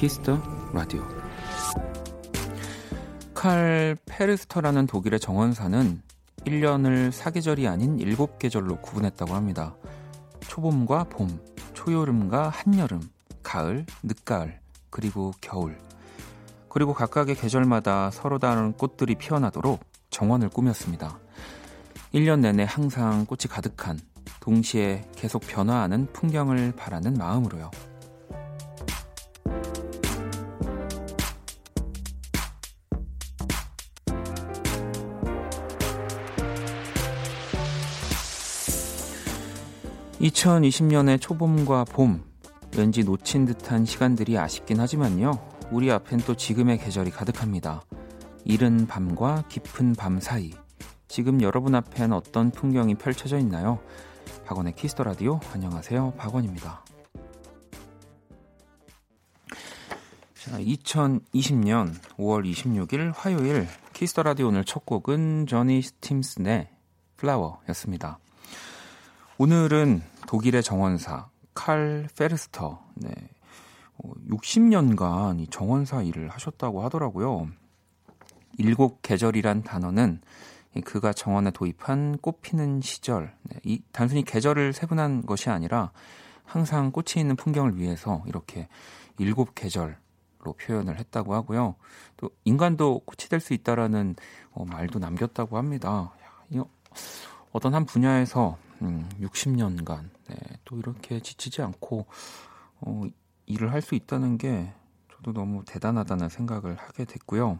키스 더 라디오 칼 페르스터라는 독일의 정원사는 1년을 사계절이 아닌 7계절로 구분했다고 합니다. 초봄과 봄, 초여름과 한여름, 가을, 늦가을, 그리고 겨울. 그리고 각각의 계절마다 서로 다른 꽃들이 피어나도록 정원을 꾸몄습니다. 1년 내내 항상 꽃이 가득한, 동시에 계속 변화하는 풍경을 바라는 마음으로요. 2020년의 초봄과 봄, 왠지 놓친 듯한 시간들이 아쉽긴 하지만요. 우리 앞엔 또 지금의 계절이 가득합니다. 이른 밤과 깊은 밤 사이. 지금 여러분 앞엔 어떤 풍경이 펼쳐져 있나요? 박원의 키스 더 라디오. 안녕하세요. 박원입니다. 자, 2020년 5월 26일 화요일 키스 더 라디오 오늘 첫 곡은 조니 스팀슨의 플라워였습니다. 오늘은 독일의 정원사 칼 페르스터 네. 60년간 어, 이 정원사 일을 하셨다고 하더라고요. 일곱 계절이란 단어는 그가 정원에 도입한 꽃피는 시절, 네. 이 단순히 계절을 세분한 것이 아니라 항상 꽃이 있는 풍경을 위해서 이렇게 일곱 계절로 표현을 했다고 하고요. 또 인간도 꽃이 될 수 있다라는 어, 말도 남겼다고 합니다. 야, 어떤 한 분야에서 음, 60년간 네, 또 이렇게 지치지 않고 어, 일을 할 수 있다는 게 저도 너무 대단하다는 생각을 하게 됐고요.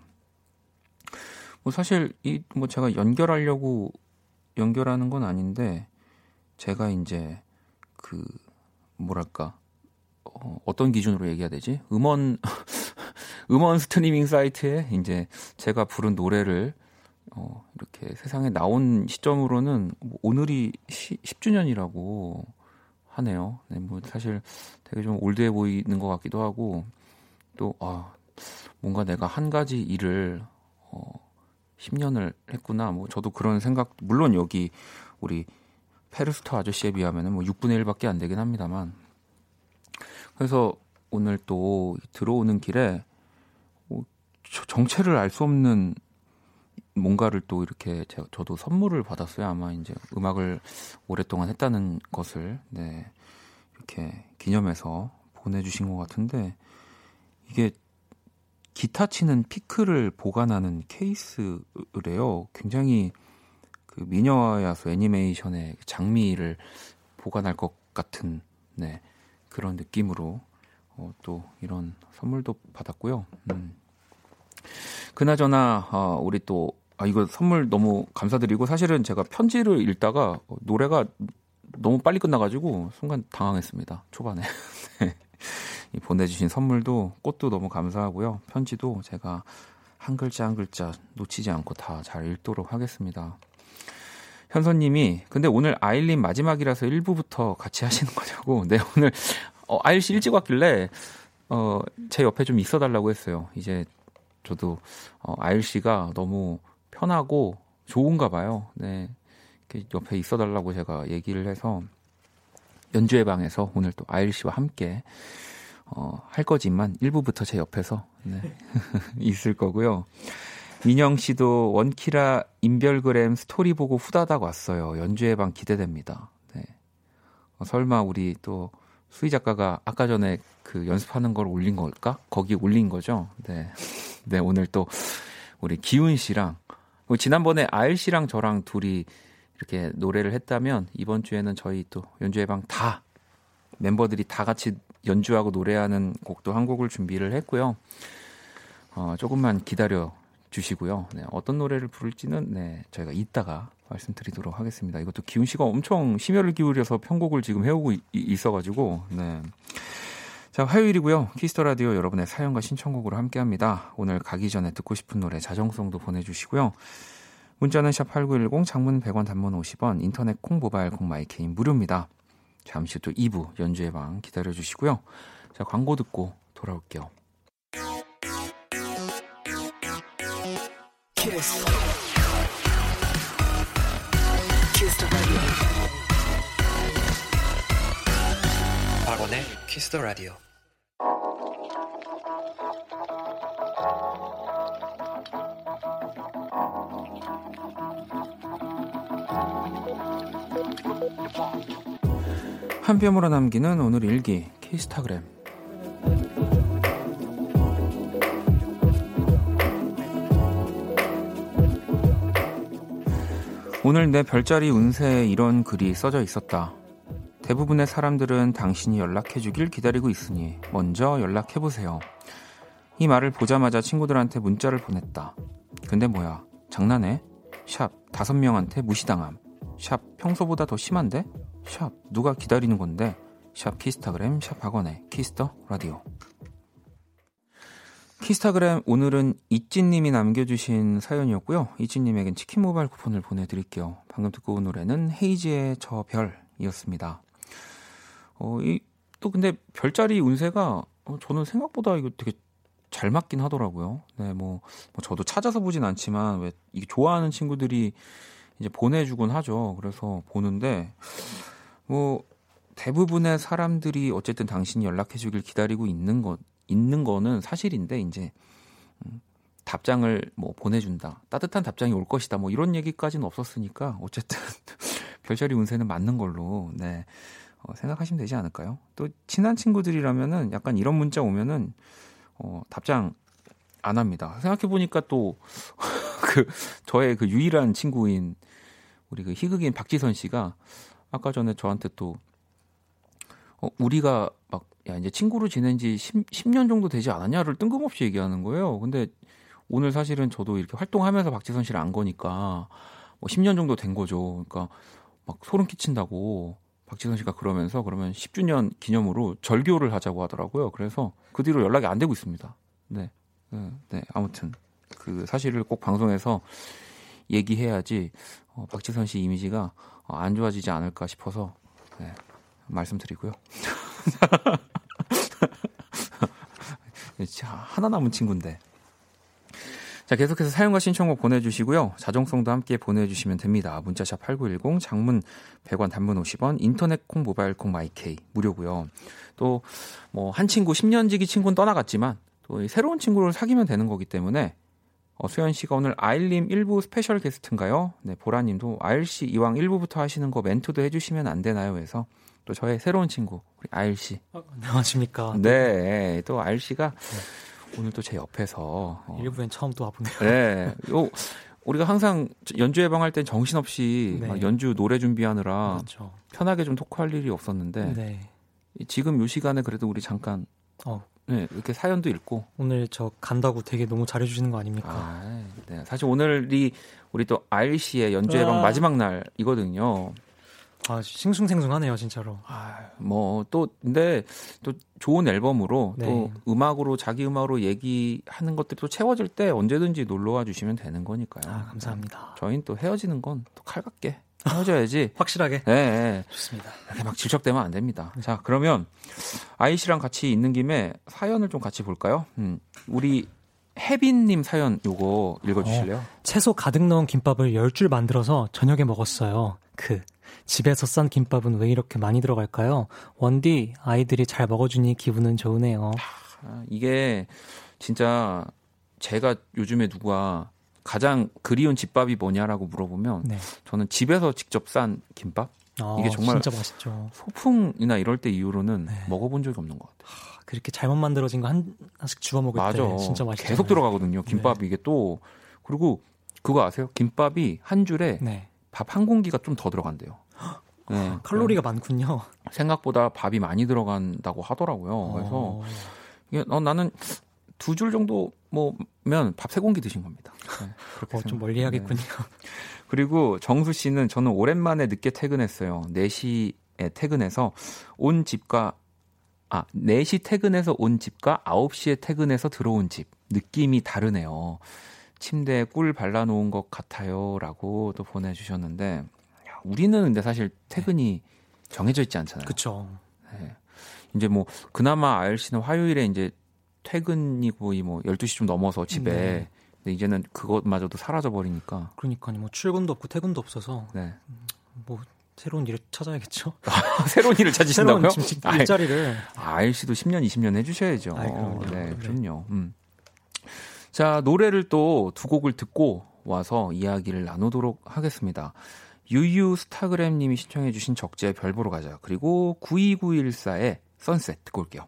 뭐 사실 이 뭐 제가 연결하려고 연결하는 건 아닌데 제가 이제 그 뭐랄까 어, 어떤 기준으로 얘기해야 되지? 음원 음원 스트리밍 사이트에 이제 제가 부른 노래를 어, 이렇게 세상에 나온 시점으로는 뭐 오늘이 시, 10주년이라고 하네요. 네, 뭐 사실 되게 좀 올드해 보이는 것 같기도 하고 또 아, 뭔가 내가 한 가지 일을 어, 10년을 했구나. 뭐 저도 그런 생각 물론 여기 우리 페르스터 아저씨에 비하면은 뭐 6분의 1밖에 안 되긴 합니다만 그래서 오늘 또 들어오는 길에 뭐 정체를 알 수 없는 뭔가를 또 이렇게 제가, 저도 선물을 받았어요. 아마 이제 음악을 오랫동안 했다는 것을 네, 이렇게 기념해서 보내주신 것 같은데 이게 기타 치는 피크를 보관하는 케이스래요. 굉장히 그 미녀와 야수 애니메이션의 장미를 보관할 것 같은 네, 그런 느낌으로 어, 또 이런 선물도 받았고요. 음. 그나저나 어, 우리 또 아, 이거 선물 너무 감사드리고 사실은 제가 편지를 읽다가 노래가 너무 빨리 끝나가지고 순간 당황했습니다. 초반에. 네. 보내주신 선물도 꽃도 너무 감사하고요. 편지도 제가 한 글자 한 글자 놓치지 않고 다 잘 읽도록 하겠습니다. 현선님이 근데 오늘 아일린 마지막이라서 1부부터 같이 하시는 거냐고. 네 오늘 어, 아일 씨 일찍 왔길래 어, 제 옆에 좀 있어달라고 했어요. 이제 저도 어, 아일 씨가 너무 편하고 좋은가 봐요. 네. 옆에 있어 달라고 제가 얘기를 해서 연주회 방에서 오늘 또 아일 씨와 함께 어, 할 거지만 일부부터 제 옆에서 네. 있을 거고요. 민영 씨도 원키라 인별그램 스토리 보고 후다닥 왔어요. 연주회 방 기대됩니다. 네. 어, 설마 우리 또 수희 작가가 아까 전에 그 연습하는 걸 올린 걸까? 거기 올린 거죠. 네. 네, 오늘 또 우리 기훈 씨랑 뭐 지난번에 아일 씨랑 저랑 둘이 이렇게 노래를 했다면 이번 주에는 저희 또 연주회 방다 멤버들이 다 같이 연주하고 노래하는 곡도 한 곡을 준비를 했고요. 어, 조금만 기다려 주시고요. 네, 어떤 노래를 부를지는 네, 저희가 이따가 말씀드리도록 하겠습니다. 이것도 기훈 씨가 엄청 심혈을 기울여서 편곡을 지금 해오고 있어가지고 네. 자, 화요일이고요. 키스 더 라디오 여러분의 사연과 신청곡으로 함께 합니다. 오늘 가기 전에 듣고 싶은 노래 자정송도 보내 주시고요. 문자는 샵 #8910 장문 100원, 단문 50원, 인터넷 콩, 모바일 콩, 마이 K는 무료입니다. 잠시 후 또 2부 연주의 방 기다려 주시고요. 자, 광고 듣고 돌아올게요. 키스. 키스 박원의 키스 더 라디오. 한 뼘으로 남기는 오늘 일기 키스타그램 오늘 내 별자리 운세에 이런 글이 써져 있었다. 대부분의 사람들은 당신이 연락해주길 기다리고 있으니 먼저 연락해보세요. 이 말을 보자마자 친구들한테 문자를 보냈다. 근데 뭐야, 장난해? 샵, 다섯 명한테 무시당함. 샵, 평소보다 더 심한데? 샵, 누가 기다리는 건데? 샵, 키스타그램, 샵, 박원의 키스 더 라디오. 키스타그램 오늘은 이찐님이 남겨주신 사연이었고요. 이찐님에겐 치킨 모바일 쿠폰을 보내드릴게요. 방금 듣고 온 노래는 헤이즈의 저 별이었습니다. 어, 이, 또 근데 별자리 운세가 어, 저는 생각보다 이거 되게 잘 맞긴 하더라고요. 네, 뭐, 뭐 저도 찾아서 보진 않지만 왜 이게 좋아하는 친구들이 이제 보내주곤 하죠. 그래서 보는데 뭐 대부분의 사람들이 어쨌든 당신이 연락해 주길 기다리고 있는 것 있는 거는 사실인데 이제 음, 답장을 뭐 보내준다 따뜻한 답장이 올 것이다 뭐 이런 얘기까지는 없었으니까 어쨌든 별자리 운세는 맞는 걸로 네 어, 생각하시면 되지 않을까요? 또 친한 친구들이라면은 약간 이런 문자 오면은 어, 답장 안 합니다. 생각해 보니까 또 그 저의 그 유일한 친구인 우리 그 희극인 박지선 씨가 아까 전에 저한테 또 어, 우리가 막, 야, 이제 친구로 지낸 지 10, 10년 정도 되지 않았냐를 뜬금없이 얘기하는 거예요. 근데 오늘 사실은 저도 이렇게 활동하면서 박지선 씨를 안 거니까 뭐 10년 정도 된 거죠. 그러니까 막 소름 끼친다고 박지선 씨가 그러면서 그러면 10주년 기념으로 절교를 하자고 하더라고요. 그래서 그 뒤로 연락이 안 되고 있습니다. 네. 네, 네. 아무튼 그 사실을 꼭 방송에서 얘기해야지 어, 박지선 씨 이미지가 어, 안 좋아지지 않을까 싶어서 네, 말씀드리고요. 자, 하나 남은 친구인데. 자, 계속해서 사연과 신청곡 보내주시고요. 자정송도 함께 보내주시면 됩니다. 문자샵 8910, 장문 100원, 단문 50원, 인터넷 콩, 모바일 콩, 마이케이 무료고요. 또, 뭐, 한 친구, 10년지기 친구는 떠나갔지만, 또 새로운 친구를 사귀면 되는 거기 때문에, 어, 수현 씨가 오늘 아일님 1부 special guest인가요? 네, 보라님도 아일 씨 이왕 1부부터 하시는 거 멘트도 해주시면 안 되나요? 해서 또 저의 새로운 친구 우리 아일 씨. 어, 안녕하십니까? 네, 또 아일 씨가 네. 오늘 또 제 옆에서 어, 1부엔 처음 또 와보네요. 네, 요 우리가 항상 연주 예방할 땐 정신없이 네. 막 연주 노래 준비하느라 그렇죠. 편하게 좀 토크할 일이 없었는데 네. 지금 요 시간에 그래도 우리 잠깐 어. 네, 이렇게 사연도 읽고 오늘 저 간다고 되게 너무 잘해주시는 거 아닙니까? 아, 네. 사실 오늘이 우리 또 아일 씨의 연주 예방 아. 마지막 날이거든요. 아, 싱숭생숭하네요, 진짜로. 아, 뭐, 또, 근데, 또 좋은 앨범으로, 네. 또 음악으로, 자기 음악으로 얘기하는 것들이 또 채워질 때 언제든지 놀러와 주시면 되는 거니까요. 아, 감사합니다. 저희는 또 헤어지는 건 또 칼같게 헤어져야지. 확실하게? 네, 네. 좋습니다. 이렇게 막 질척대면 안 됩니다. 자, 그러면 아이 씨랑 같이 있는 김에 사연을 좀 같이 볼까요? 음, 우리 혜빈님 사연 요거 읽어주실래요? 어, 채소 가득 넣은 김밥을 10줄 만들어서 저녁에 먹었어요. 그 집에서 싼 김밥은 왜 이렇게 많이 들어갈까요? 원디 아이들이 잘 먹어주니 기분은 좋으네요. 아, 이게 진짜 제가 요즘에 누가 가장 그리운 집밥이 뭐냐라고 물어보면 네. 저는 집에서 직접 싼 김밥 아, 이게 정말 진짜 맛있죠. 소풍이나 이럴 때 이후로는 네. 먹어본 적이 없는 것 같아요. 하, 그렇게 잘못 만들어진 거 한, 하나씩 주워 먹을 맞아. 때 진짜 맛있죠. 계속 들어가거든요. 김밥 네. 이게 또 그리고 그거 아세요? 김밥이 한 줄에 네. 밥한 공기가 좀 더 들어간대요. 네, 칼로리가 많군요. 생각보다 밥이 많이 들어간다고 하더라고요. 그래서 어. 이게 어, 나는 두 줄 정도 뭐면 밥 세 공기 드신 겁니다. 네, 그렇게 어, 좀 멀리 해야겠군요. 네. 그리고 정수 씨는 저는 오랜만에 늦게 퇴근했어요. 4시에 퇴근해서 온 집과 아, 4시 퇴근해서 온 집과 9시에 퇴근해서 들어온 집. 느낌이 다르네요. 침대에 꿀 발라놓은 것 같아요. 라고 또 보내주셨는데, 우리는 근데 사실 퇴근이 정해져 있지 않잖아요. 그쵸. 네. 이제 뭐, 그나마 아일 씨는 화요일에 이제 퇴근이 거의 뭐 12시 좀 넘어서 집에. 네. 근데 이제는 그것마저도 사라져 버리니까. 그러니까요. 뭐 출근도 없고 퇴근도 없어서. 네. 뭐 새로운 일을 찾아야겠죠. 새로운 일을 찾으신다고요? 새로운 일자리를. 아, 알씨도 10년, 20년 해 주셔야죠. 아이, 그럼요. 네, 그럼요. 음. 자, 노래를 또 두 곡을 듣고 와서 이야기를 나누도록 하겠습니다. 유유 스타그램 님이 신청해 주신 적재 별 보러 가자. 그리고 92914의 Sunset 듣고 올게요.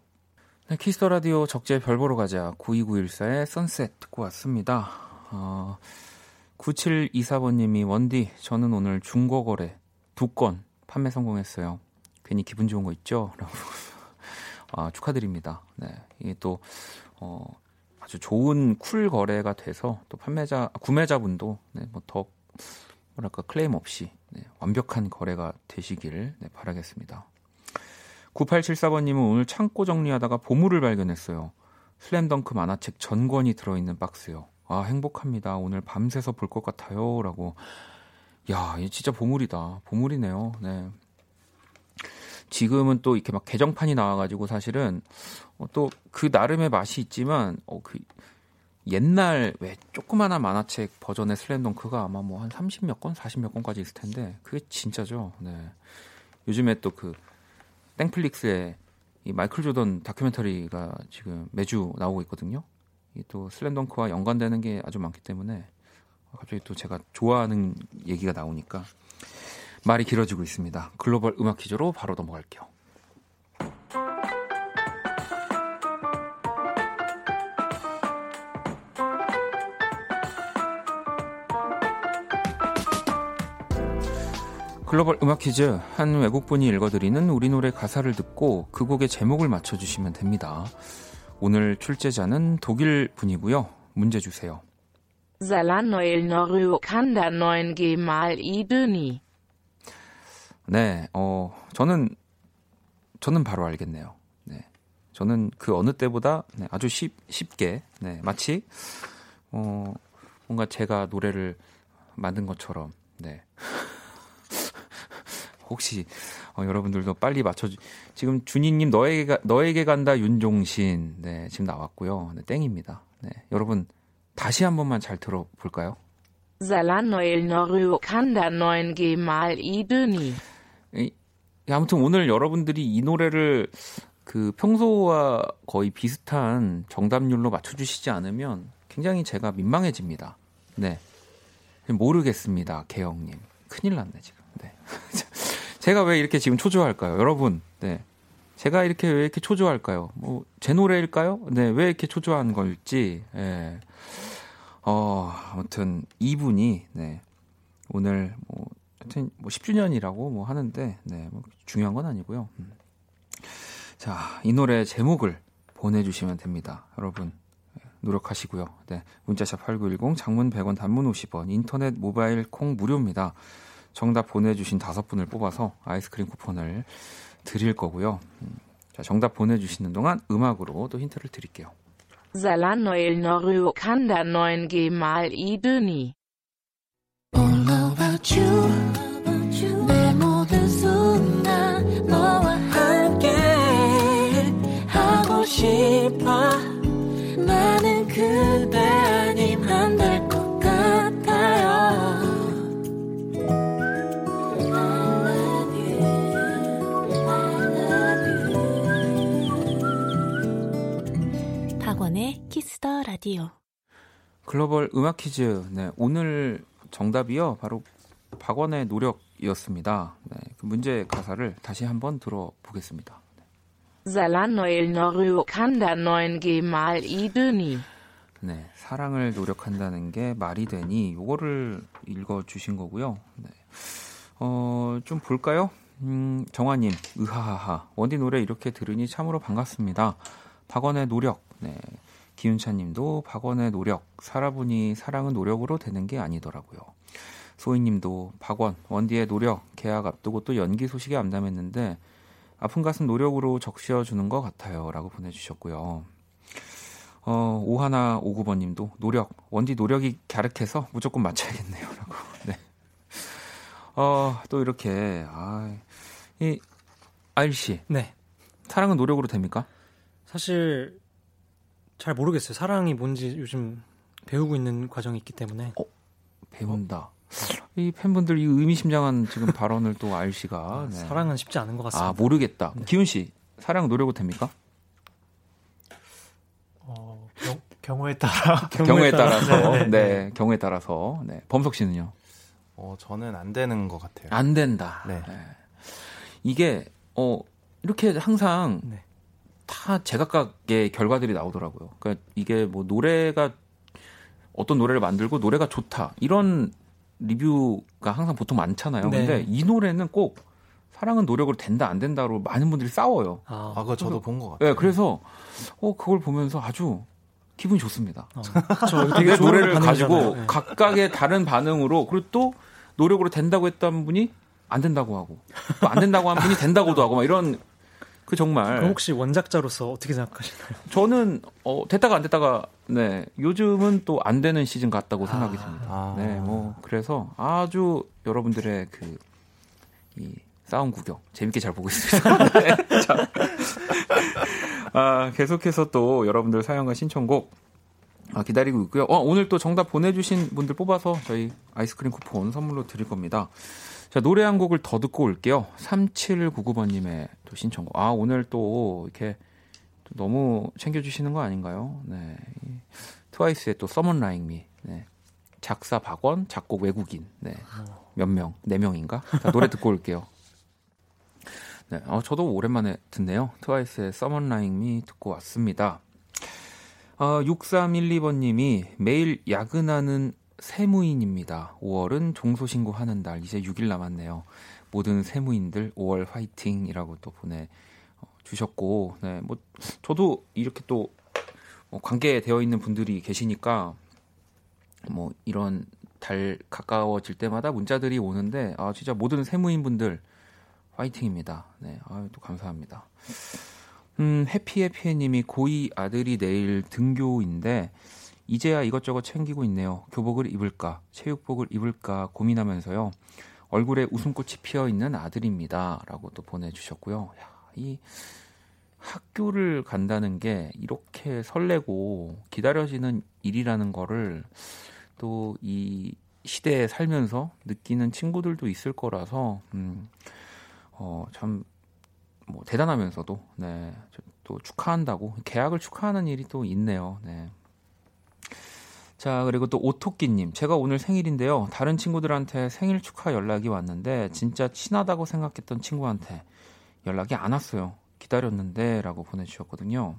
네, 키스 더 라디오 적재 별 보러 가자. 92914의 Sunset 듣고 왔습니다. 어, 9724번님이 원디 저는 오늘 중고 거래 두 건 판매 성공했어요. 괜히 기분 좋은 거 있죠? 라고 아, 축하드립니다. 네, 이게 또 어, 아주 좋은 쿨 거래가 돼서 또 판매자 구매자분도 네, 뭐더 뭐랄까 클레임 없이 네, 완벽한 거래가 되시길 네, 바라겠습니다. 9874번님은 오늘 창고 정리하다가 보물을 발견했어요. 슬램덩크 만화책 전권이 들어있는 박스요. 아 행복합니다. 오늘 밤새서 볼 것 같아요. 라고 야, 이 진짜 보물이다. 보물이네요. 네. 지금은 또 이렇게 막 개정판이 나와가지고 사실은 어, 또그 나름의 맛이 있지만 어, 그 옛날 왜 조그마한 만화책 버전의 슬램덩크가 아마 뭐 한 30몇 권, 40몇 권까지 있을 텐데 그게 진짜죠. 네. 요즘에 또 그 땡플릭스에 이 마이클 조던 다큐멘터리가 지금 매주 나오고 있거든요. 또 슬램덩크와 연관되는 게 아주 많기 때문에 갑자기 또 제가 좋아하는 얘기가 나오니까 말이 길어지고 있습니다. 글로벌 음악 퀴즈로 바로 넘어갈게요. 글로벌 음악 퀴즈 한 외국분이 읽어드리는 우리 노래 가사를 듣고 그 곡의 제목을 맞춰주시면 됩니다. 오늘 출제자는 독일 분이고요. 문제 주세요. Salanoel Noru Kanda 9G mal Iduni. 네, 어, 저는, 저는 바로 알겠네요. 네. 저는 그 어느 때보다 네, 아주 쉽, 쉽게, 네, 마치, 어, 뭔가 제가 노래를 만든 것처럼, 네. 혹시 어, 여러분들도 빨리 맞춰 주. 지금 준이님 너에게 가, 너에게 간다 윤종신 네 지금 나왔고요. 네, 땡입니다. 네 여러분 다시 한 번만 잘 들어볼까요? Salanoel Noru Kanda 9G mal Iduni. 아무튼 오늘 여러분들이 이 노래를 그 평소와 거의 비슷한 정답률로 맞춰주시지 않으면 굉장히 제가 민망해집니다. 네. 모르겠습니다. 개영님. 큰일 났네, 지금. 네. 제가 왜 이렇게 지금 초조할까요? 여러분, 네. 제가 이렇게 왜 이렇게 초조할까요? 뭐, 제 노래일까요? 네, 왜 이렇게 초조한 걸지, 예. 네. 어, 아무튼, 이분이, 네. 오늘, 뭐, 하여튼, 뭐, 10주년이라고 뭐 하는데, 네, 뭐, 중요한 건 아니고요. 음. 자, 이 노래 제목을 보내주시면 됩니다. 여러분, 노력하시고요. 네. 문자샵 8910, 장문 100원, 단문 50원, 인터넷, 모바일, 콩 무료입니다. 정답 보내주신 다섯 분을 뽑아서 아이스크림 쿠폰을 드릴 거고요. 음, 자, 정답 보내주시는 동안 음악으로 또 힌트를 드릴게요. Noru Kanda 9G mal Iduni. All about you. 내 모든 순간 너와 함께 하고 싶어. 키스 더 라디오. 글로벌 음악 퀴즈. 네, 오늘 정답이요. 바로 박원의 노력이었습니다. 네, 그 문제 가사를 다시 한번 들어보겠습니다. Salanoel Noru Kanda 9G mal Iduni. 네, 사랑을 노력한다는 게 말이 되니 요거를 읽어 주신 거고요. 네. 어, 좀 볼까요? 음, 정화님, 으하하하. 원디 노래 이렇게 들으니 참으로 반갑습니다. 박원의 노력. 네. 기윤차 님도 박원의 노력. 살아보니 사랑은 노력으로 되는 게 아니더라고요. 소희 님도 박원, 원디의 노력. 계약 앞두고 또 연기 소식이 암담했는데 아픈 가슴 노력으로 적셔주는 것 같아요. 라고 보내주셨고요. 어, 오하나 오구번 님도 노력. 원디 노력이 갸륵해서 무조건 맞춰야겠네요. 라고. 네. 어, 또 이렇게, 아, 이, 아일씨. 네. 사랑은 노력으로 됩니까? 사실 잘 모르겠어요. 사랑이 뭔지 요즘 배우고 있는 과정이 있기 때문에 배운다. 이 팬분들 이 의미심장한 지금 발언을 또 아일 씨가 네. 사랑은 쉽지 않은 것 같습니다. 아 모르겠다. 기훈 씨 사랑 노려고 됩니까? 어, 경, 경우에 따라 경우에 따라서 네, 네. 경우에 따라서 네. 범석 씨는요? 어, 저는 안 되는 것 같아요. 안 된다. 네. 이게 어 이렇게 항상 네. 다 제각각의 결과들이 나오더라고요. 그러니까 이게 뭐 노래가 어떤 노래를 만들고 노래가 좋다 이런 리뷰가 항상 보통 많잖아요. 네. 근데 이 노래는 꼭 사랑은 노력으로 된다 안 된다로 많은 분들이 싸워요. 아, 아, 그거 저도 본 것 같아요. 네, 그래서 어 그걸 보면서 아주 기분이 좋습니다. 어, 저 되게 노래를 가지고. 네. 각각의 다른 반응으로 그리고 또 노력으로 된다고 했던 분이 안 된다고 하고 또 안 된다고 한 분이 된다고도 하고 막 이런 그 정말 혹시 원작자로서 어떻게 생각하시나요? 저는 어 됐다가 안 됐다가 네 요즘은 또 안 되는 시즌 같다고 생각이 아. 듭니다. 아. 네, 뭐 그래서 아주 여러분들의 그 이 싸움 구경 재밌게 잘 보고 있습니다. 네, 자. 아, 계속해서 또 여러분들 사연과 신청곡 아, 기다리고 있고요. 어, 오늘 또 정답 보내주신 분들 뽑아서 저희 아이스크림 쿠폰 선물로 드릴 겁니다. 자, 노래 한 곡을 더 듣고 올게요. 3799번님의 또 신청곡. 아, 오늘 또 이렇게 또 너무 챙겨주시는 거 아닌가요? 네. 이 트와이스의 또 Someone Like Me. 네. 작사 박원, 작곡 외국인. 네. 몇 명? 네 명인가? 자, 노래 듣고 올게요. 네. 어, 저도 오랜만에 듣네요. 트와이스의 Someone Like Me 듣고 왔습니다. 어, 6312번님이 매일 야근하는 세무인입니다. 5월은 종소신고 하는 날. 이제 6일 남았네요. 모든 세무인들 5월 화이팅이라고 또 보내 어, 주셨고, 네, 뭐 저도 이렇게 또 어, 관계되어 있는 분들이 계시니까 뭐 이런 달 가까워질 때마다 문자들이 오는데 아 진짜 모든 세무인 분들 화이팅입니다. 네, 아유 또 감사합니다. 음, 해피해피해님이 고2 아들이 내일 등교인데 이제야 이것저것 챙기고 있네요. 교복을 입을까, 체육복을 입을까 고민하면서요. 얼굴에 웃음꽃이 피어 있는 아들입니다.라고 또 보내주셨고요. 야, 이 학교를 간다는 게 이렇게 설레고 기다려지는 일이라는 거를 또 이 시대에 살면서 느끼는 친구들도 있을 거라서 음, 어, 참 뭐 대단하면서도 네, 저또 축하한다고 계약을 축하하는 일이 또 있네요. 네. 자 그리고 또 오토끼님 제가 오늘 생일인데요. 다른 친구들한테 생일 축하 연락이 왔는데 진짜 친하다고 생각했던 친구한테 연락이 안 왔어요. 기다렸는데 라고 보내주셨거든요.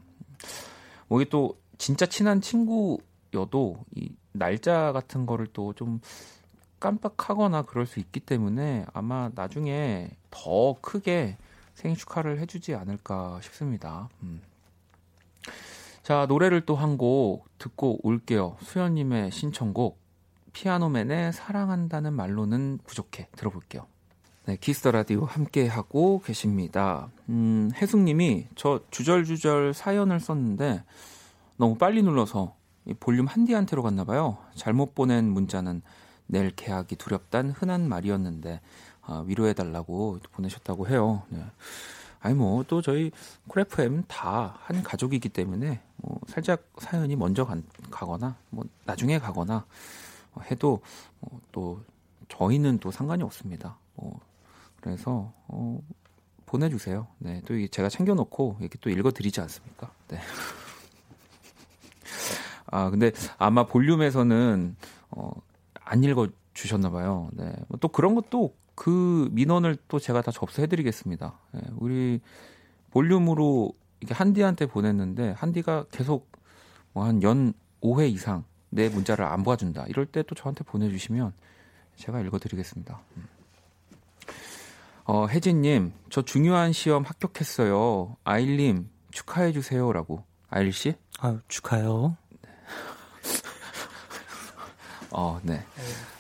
뭐 이게 또 진짜 친한 친구여도 이 날짜 같은 거를 또 좀 깜빡하거나 그럴 수 있기 때문에 아마 나중에 더 크게 생일 축하를 해주지 않을까 싶습니다. 음. 자, 노래를 또 한 곡 듣고 올게요. 수현님의 신청곡, 피아노맨의 사랑한다는 말로는 부족해. 들어볼게요. 네, 키스 더 라디오 함께하고 계십니다. 음, 혜숙님이 저 주절주절 사연을 썼는데 너무 빨리 눌러서 이 볼륨 한디한테로 갔나봐요. 잘못 보낸 문자는 내일 계약이 두렵단 흔한 말이었는데 아, 위로해달라고 보내셨다고 해요. 네. 아니 뭐 또 저희 쿨FM 다 한 가족이기 때문에 뭐 살짝 사연이 먼저 간- 가거나 뭐 나중에 가거나 해도 어, 또 저희는 또 상관이 없습니다. 뭐 그래서 어, 보내주세요. 네, 또 이게 제가 챙겨놓고 이렇게 또 읽어드리지 않습니까? 네. 아 근데 아마 볼륨에서는 어, 안 읽어 주셨나 봐요. 네. 뭐또 그런 것도 그 민원을 또 제가 다 접수해드리겠습니다. 네, 우리 볼륨으로 이렇게 한디한테 보냈는데 한디가 계속 뭐 한 연 5회 이상 내 문자를 안 봐준다. 이럴 때 또 저한테 보내주시면 제가 읽어드리겠습니다. 음. 어, 혜진님, 저 중요한 시험 합격했어요. 아일님 축하해주세요 라고. 아일 씨? 아유, 축하해요. 어, 네.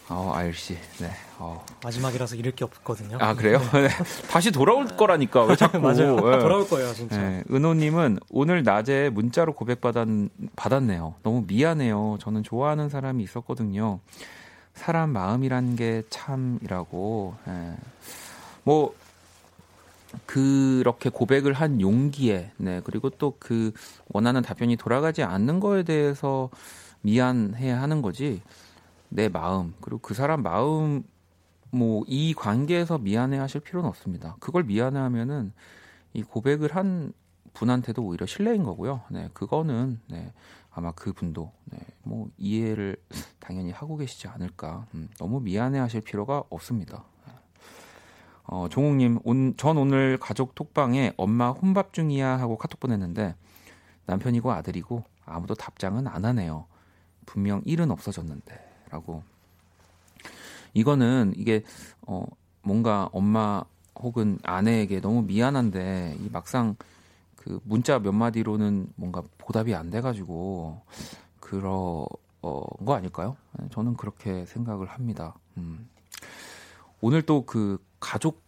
어, 아일 씨. 네. 어. 마지막이라서 잃을 게 없거든요. 아 그래요? 네. 다시 돌아올 거라니까 왜 자꾸? 맞아요. 예. 돌아올 거예요, 진짜. 네, 은호님은 오늘 낮에 문자로 고백받았, 받았네요. 너무 미안해요. 저는 좋아하는 사람이 있었거든요. 사람 마음이란 게 참이라고. 예. 뭐, 그렇게 고백을 한 용기에, 네, 그리고 또 그 원하는 답변이 돌아가지 않는 거에 대해서 미안해야 하는 거지. 내 마음 그리고 그 사람 마음 뭐 이 관계에서 미안해 하실 필요는 없습니다. 그걸 미안해 하면은 이 고백을 한 분한테도 오히려 실례인 거고요. 네, 그거는 네, 아마 그 분도 네, 뭐 이해를 당연히 하고 계시지 않을까. 음, 너무 미안해 하실 필요가 없습니다. 어, 종욱님, 온, 전 오늘 가족 톡방에 엄마 혼밥 중이야 하고 카톡 보냈는데 남편이고 아들이고 아무도 답장은 안 하네요. 분명 일은 없어졌는데 라고. 이거는 이게 어, 뭔가 엄마 혹은 아내에게 너무 미안한데 이 막상 그 문자 몇 마디로는 뭔가 보답이 안 돼가지고 그런 어, 거 아닐까요? 네, 저는 그렇게 생각을 합니다. 음. 오늘 또 그 가족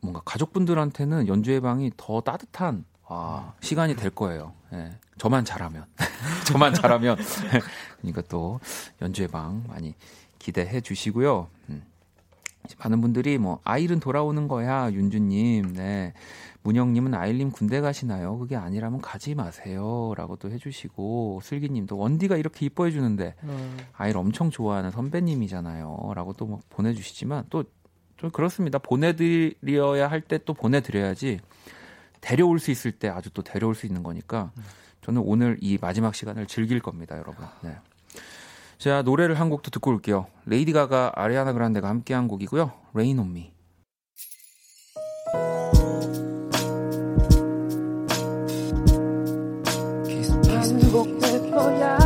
뭔가 가족분들한테는 연주회 방이 더 따뜻한 아, 시간이 될 거예요. 예. 저만 잘하면 저만 잘하면 그러니까 또 연주회 방 많이 기대해 주시고요. 음. 많은 분들이 뭐 아일은 돌아오는 거야 윤주님, 네 문영님은 아일님 군대 가시나요? 그게 아니라면 가지 마세요라고 또 해주시고 슬기님도 원디가 이렇게 이뻐해 주는데 음. 아이를 엄청 좋아하는 선배님이잖아요.라고 또 막 보내주시지만 또 좀 그렇습니다. 보내드려야 할 때 또 보내드려야지 데려올 수 있을 때 아주 또 데려올 수 있는 거니까 저는 오늘 이 마지막 시간을 즐길 겁니다, 여러분. 네. 자 노래를 한 곡도 듣고 올게요. 레이디 가가 아리아나 그란데가 함께 한 곡이고요. Rain on Me. 반복될 거야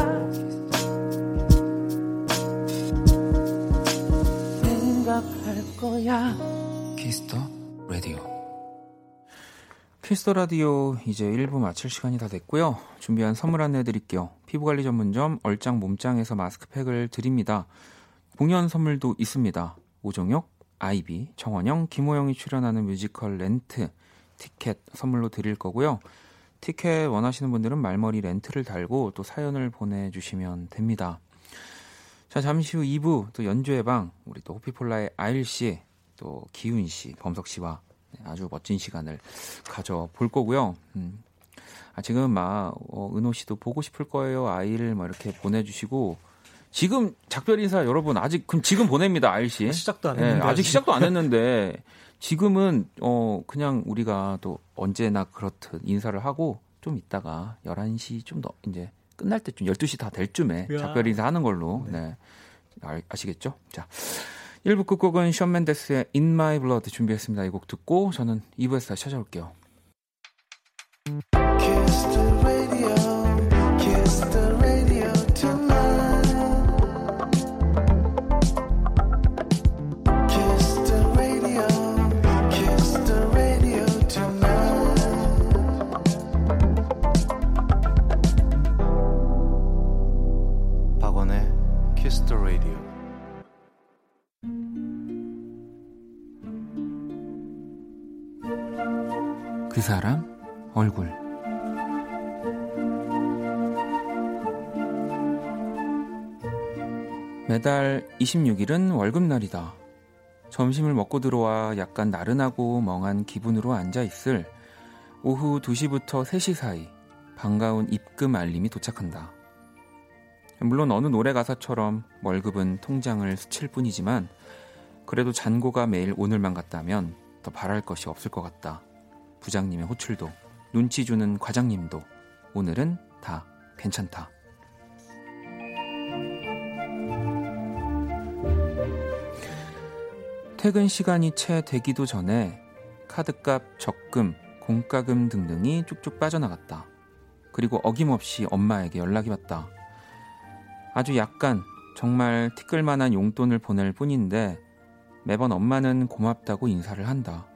생각할 거야 키스 더 라디오. 키스 더 라디오 이제 1부 마칠 시간이 다 됐고요. 준비한 선물 안내 드릴게요. 피부관리 전문점 얼짱 몸짱에서 마스크팩을 드립니다. 공연 선물도 있습니다. 오종혁, 아이비, 정원영, 김호영이 출연하는 뮤지컬 렌트 티켓 선물로 드릴 거고요. 티켓 원하시는 분들은 말머리 렌트를 달고 또 사연을 보내주시면 됩니다. 자, 잠시 후 2부 또 연주의 방 우리 또 호피폴라의 아일 씨, 또 기훈 씨, 범석 씨와 아주 멋진 시간을 가져볼 거고요. 음. 아, 지금 막 어, 은호 씨도 보고 싶을 거예요. 아이를 막 이렇게 보내주시고 지금 작별 인사 여러분 아직 그럼 지금 보냅니다. 아일 씨. 시작도 안 예, 했는데 아직 시작도 안 했는데 지금은 어 그냥 우리가 또 언제나 그렇듯 인사를 하고 좀 있다가 11시 좀 더 이제 끝날 때쯤 12시 다 될 쯤에 야. 작별 인사 하는 걸로 네. 아, 아시겠죠? 자. 1부 끝곡은 션 맨데스의 In My Blood 준비했습니다. 이 곡 듣고 저는 2부에서 다시 찾아올게요. 사람 얼굴 매달 26일은 월급날이다. 점심을 먹고 들어와 약간 나른하고 멍한 기분으로 앉아 있을 오후 2시부터 3시 사이 반가운 입금 알림이 도착한다. 물론 어느 노래 가사처럼 월급은 통장을 스칠 뿐이지만 그래도 잔고가 매일 오늘만 같다면 더 바랄 것이 없을 것 같다. 부장님의 호출도 눈치 주는 과장님도 오늘은 다 괜찮다. 퇴근 시간이 채 되기도 전에 카드값, 적금, 공과금 등등이 쭉쭉 빠져나갔다. 그리고 어김없이 엄마에게 연락이 왔다. 아주 약간 정말 티끌만한 용돈을 보낼 뿐인데 매번 엄마는 고맙다고 인사를 한다.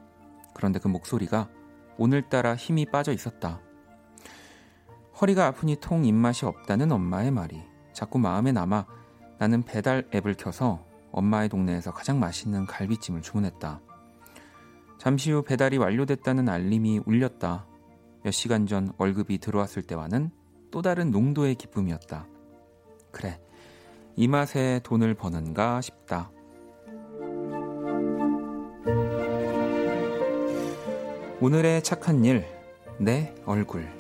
그런데 그 목소리가 오늘따라 힘이 빠져 있었다. 허리가 아프니 통 입맛이 없다는 엄마의 말이 자꾸 마음에 남아 나는 배달 앱을 켜서 엄마의 동네에서 가장 맛있는 갈비찜을 주문했다. 잠시 후 배달이 완료됐다는 알림이 울렸다. 몇 시간 전 월급이 들어왔을 때와는 또 다른 농도의 기쁨이었다. 그래, 이 맛에 돈을 버는가 싶다. 오늘의 착한 일, 내 얼굴.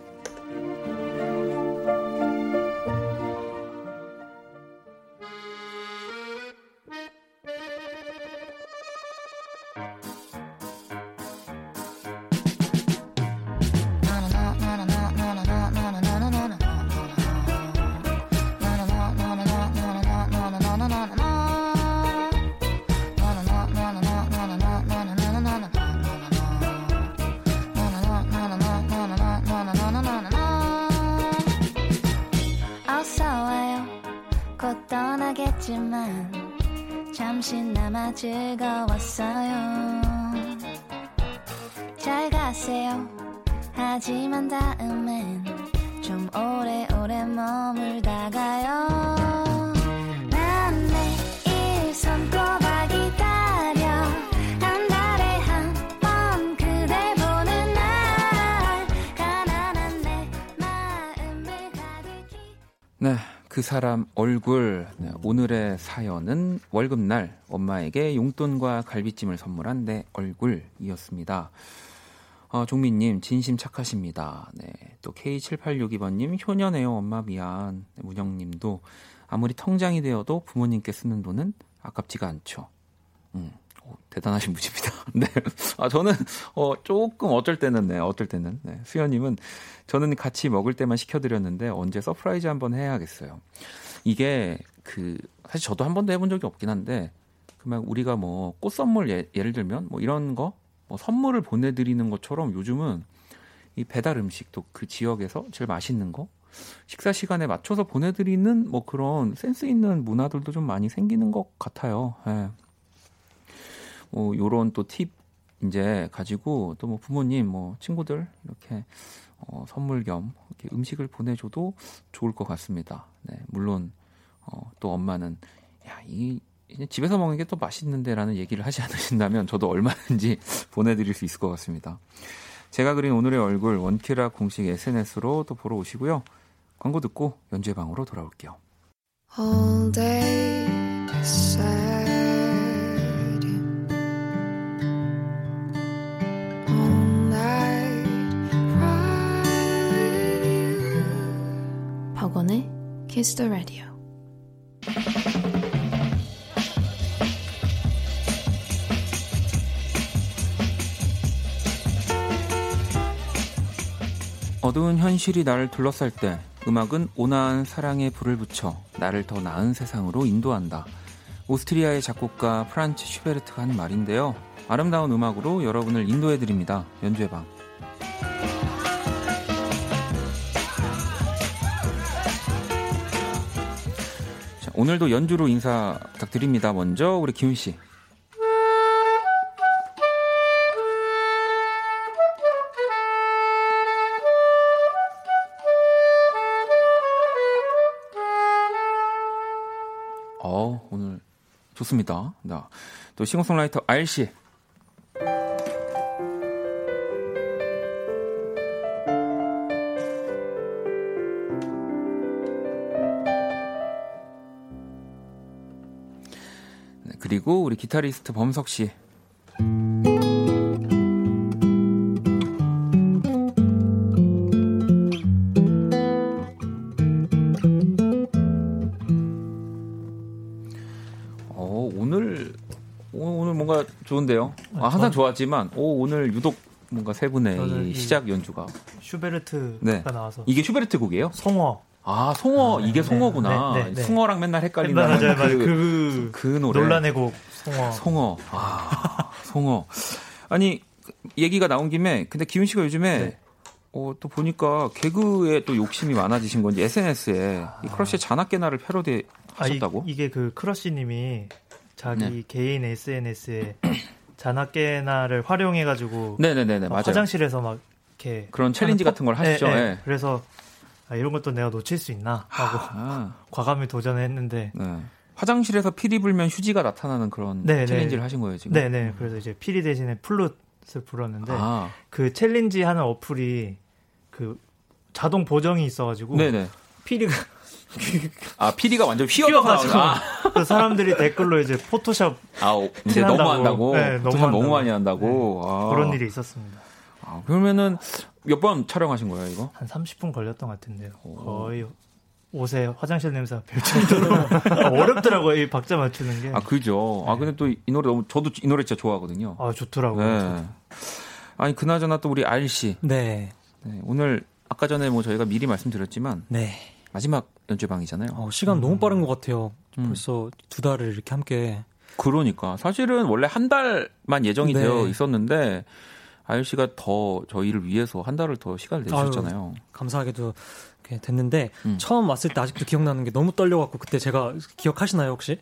그 사람 얼굴. 네, 오늘의 사연은 월급날 엄마에게 용돈과 갈비찜을 선물한 내 얼굴이었습니다. 어, 종민님, 진심 착하십니다. 네, 또 K7862번님, 효녀네요, 엄마 미안. 네, 문영님도 아무리 통장이 되어도 부모님께 쓰는 돈은 아깝지가 않죠. 음, 오, 대단하신 분입니다. 네. 아, 저는, 어, 조금 어쩔 때는, 네, 어쩔 때는, 네. 수현님은 저는 같이 먹을 때만 시켜드렸는데 언제 surprise 한번 해야겠어요. 이게 그, 사실 저도 한 번도 해본 적이 없긴 한데, 그냥 우리가 뭐 꽃 선물 예, 예를 들면 뭐 이런 거, 뭐 선물을 보내드리는 것처럼 요즘은 이 배달 음식도 그 지역에서 제일 맛있는 거, 식사 시간에 맞춰서 보내드리는 뭐 그런 센스 있는 문화들도 좀 많이 생기는 것 같아요. 예. 뭐 요런 또 팁 이제 가지고 또 뭐 부모님 뭐 친구들 이렇게 어, 선물 겸 이렇게 음식을 보내줘도 좋을 것 같습니다. 네, 물론 어, 또 엄마는 야 이 집에서 먹는 게 또 맛있는데라는 얘기를 하지 않으신다면 저도 얼마든지 보내드릴 수 있을 것 같습니다. 제가 그린 오늘의 얼굴 원키라 공식 SNS로 또 보러 오시고요. 광고 듣고 연주의 방으로 돌아올게요. Kiss the Radio. 어두운 현실이 나를 둘러쌀 때 음악은 온화한 사랑의 불을 붙여 나를 더 나은 세상으로 인도한다. 오스트리아의 작곡가 프란츠 슈베르트가 한 말인데요. 아름다운 음악으로 여러분을 인도해 드립니다. 연주의 방. 오늘도 연주로 인사 부탁드립니다. 먼저 우리 기훈 씨. 어, 오늘 좋습니다. 나. 또 싱어송라이터 알 씨. 그리고 우리 기타리스트 범석 씨. 어, 오늘 오, 오늘 뭔가 좋은데요. 아, 항상 좋았지만 오, 오늘 유독 뭔가 세 분의 시작 연주가 슈베르트가 네. 나와서 이게 슈베르트 곡이에요? 송어 아, 송어 이게 송어구나. 네, 네, 네. 숭어랑 맨날 헷갈린다. 맞아요, 맞아요. 그, 그, 그 노래. 논란의 곡 송어. 송어. 아, 송어. 아니 얘기가 나온 김에 근데 기훈 씨가 요즘에 네. 어, 또 보니까 개그에 또 욕심이 많아지신 건지 SNS에 이 크러쉬의 자나깨나를 패러디 아, 이, 하셨다고? 이게 그 크러쉬님이 자기 네. 개인 SNS에 자나깨나를 활용해가지고 네네네네 막 맞아요. 화장실에서 막 이렇게 그런 challenge 같은 걸 포- 하시죠. 네, 네. 예. 그래서 아, 이런 것도 내가 놓칠 수 있나 하고 아, 과감히 도전했는데 네. 화장실에서 피리 불면 휴지가 나타나는 그런 네, 네. challenge를 하신 거예요 지금. 네네 그래서 이제 피리 대신에 플룻을 불었는데 아, 그 challenge 하는 어플이 그 자동 보정이 있어가지고 네네. 피리가 아 피리가 완전 휘어가지고. 그 사람들이 댓글로 이제 포토샵 아, 오, 이제. 너무 한다고. 네, 너무 너무. 많이 한다고. 아. 그런 일이 있었습니다. 아, 그러면은 몇 번 촬영하신 거예요 이거? 한 30분 걸렸던 것 같은데요. 오. 거의 옷에 화장실 냄새가 별 정도로 아, 어렵더라고요. 이 박자 맞추는 게. 아 그죠. 아 근데 또 이 노래 너무 저도 이 노래 진짜 좋아하거든요. 아, 좋더라고요. 네. 아니 그나저나 또 우리 알 씨. 네. 네, 오늘 아까 전에 뭐 저희가 미리 말씀드렸지만 네. 마지막 연주방이잖아요. 어, 시간 너무 빠른 것 같아요. 음. 벌써 두 달을 이렇게 함께. 그러니까 사실은 원래 한 달만 예정이 네. 되어 있었는데 아일 씨가 더 저희를 위해서 한 달을 더 시간을 내주셨잖아요. 감사하게도 이렇게 됐는데 음. 처음 왔을 때 아직도 기억나는 게 너무 떨려갖고 그때 제가 기억하시나요 혹시?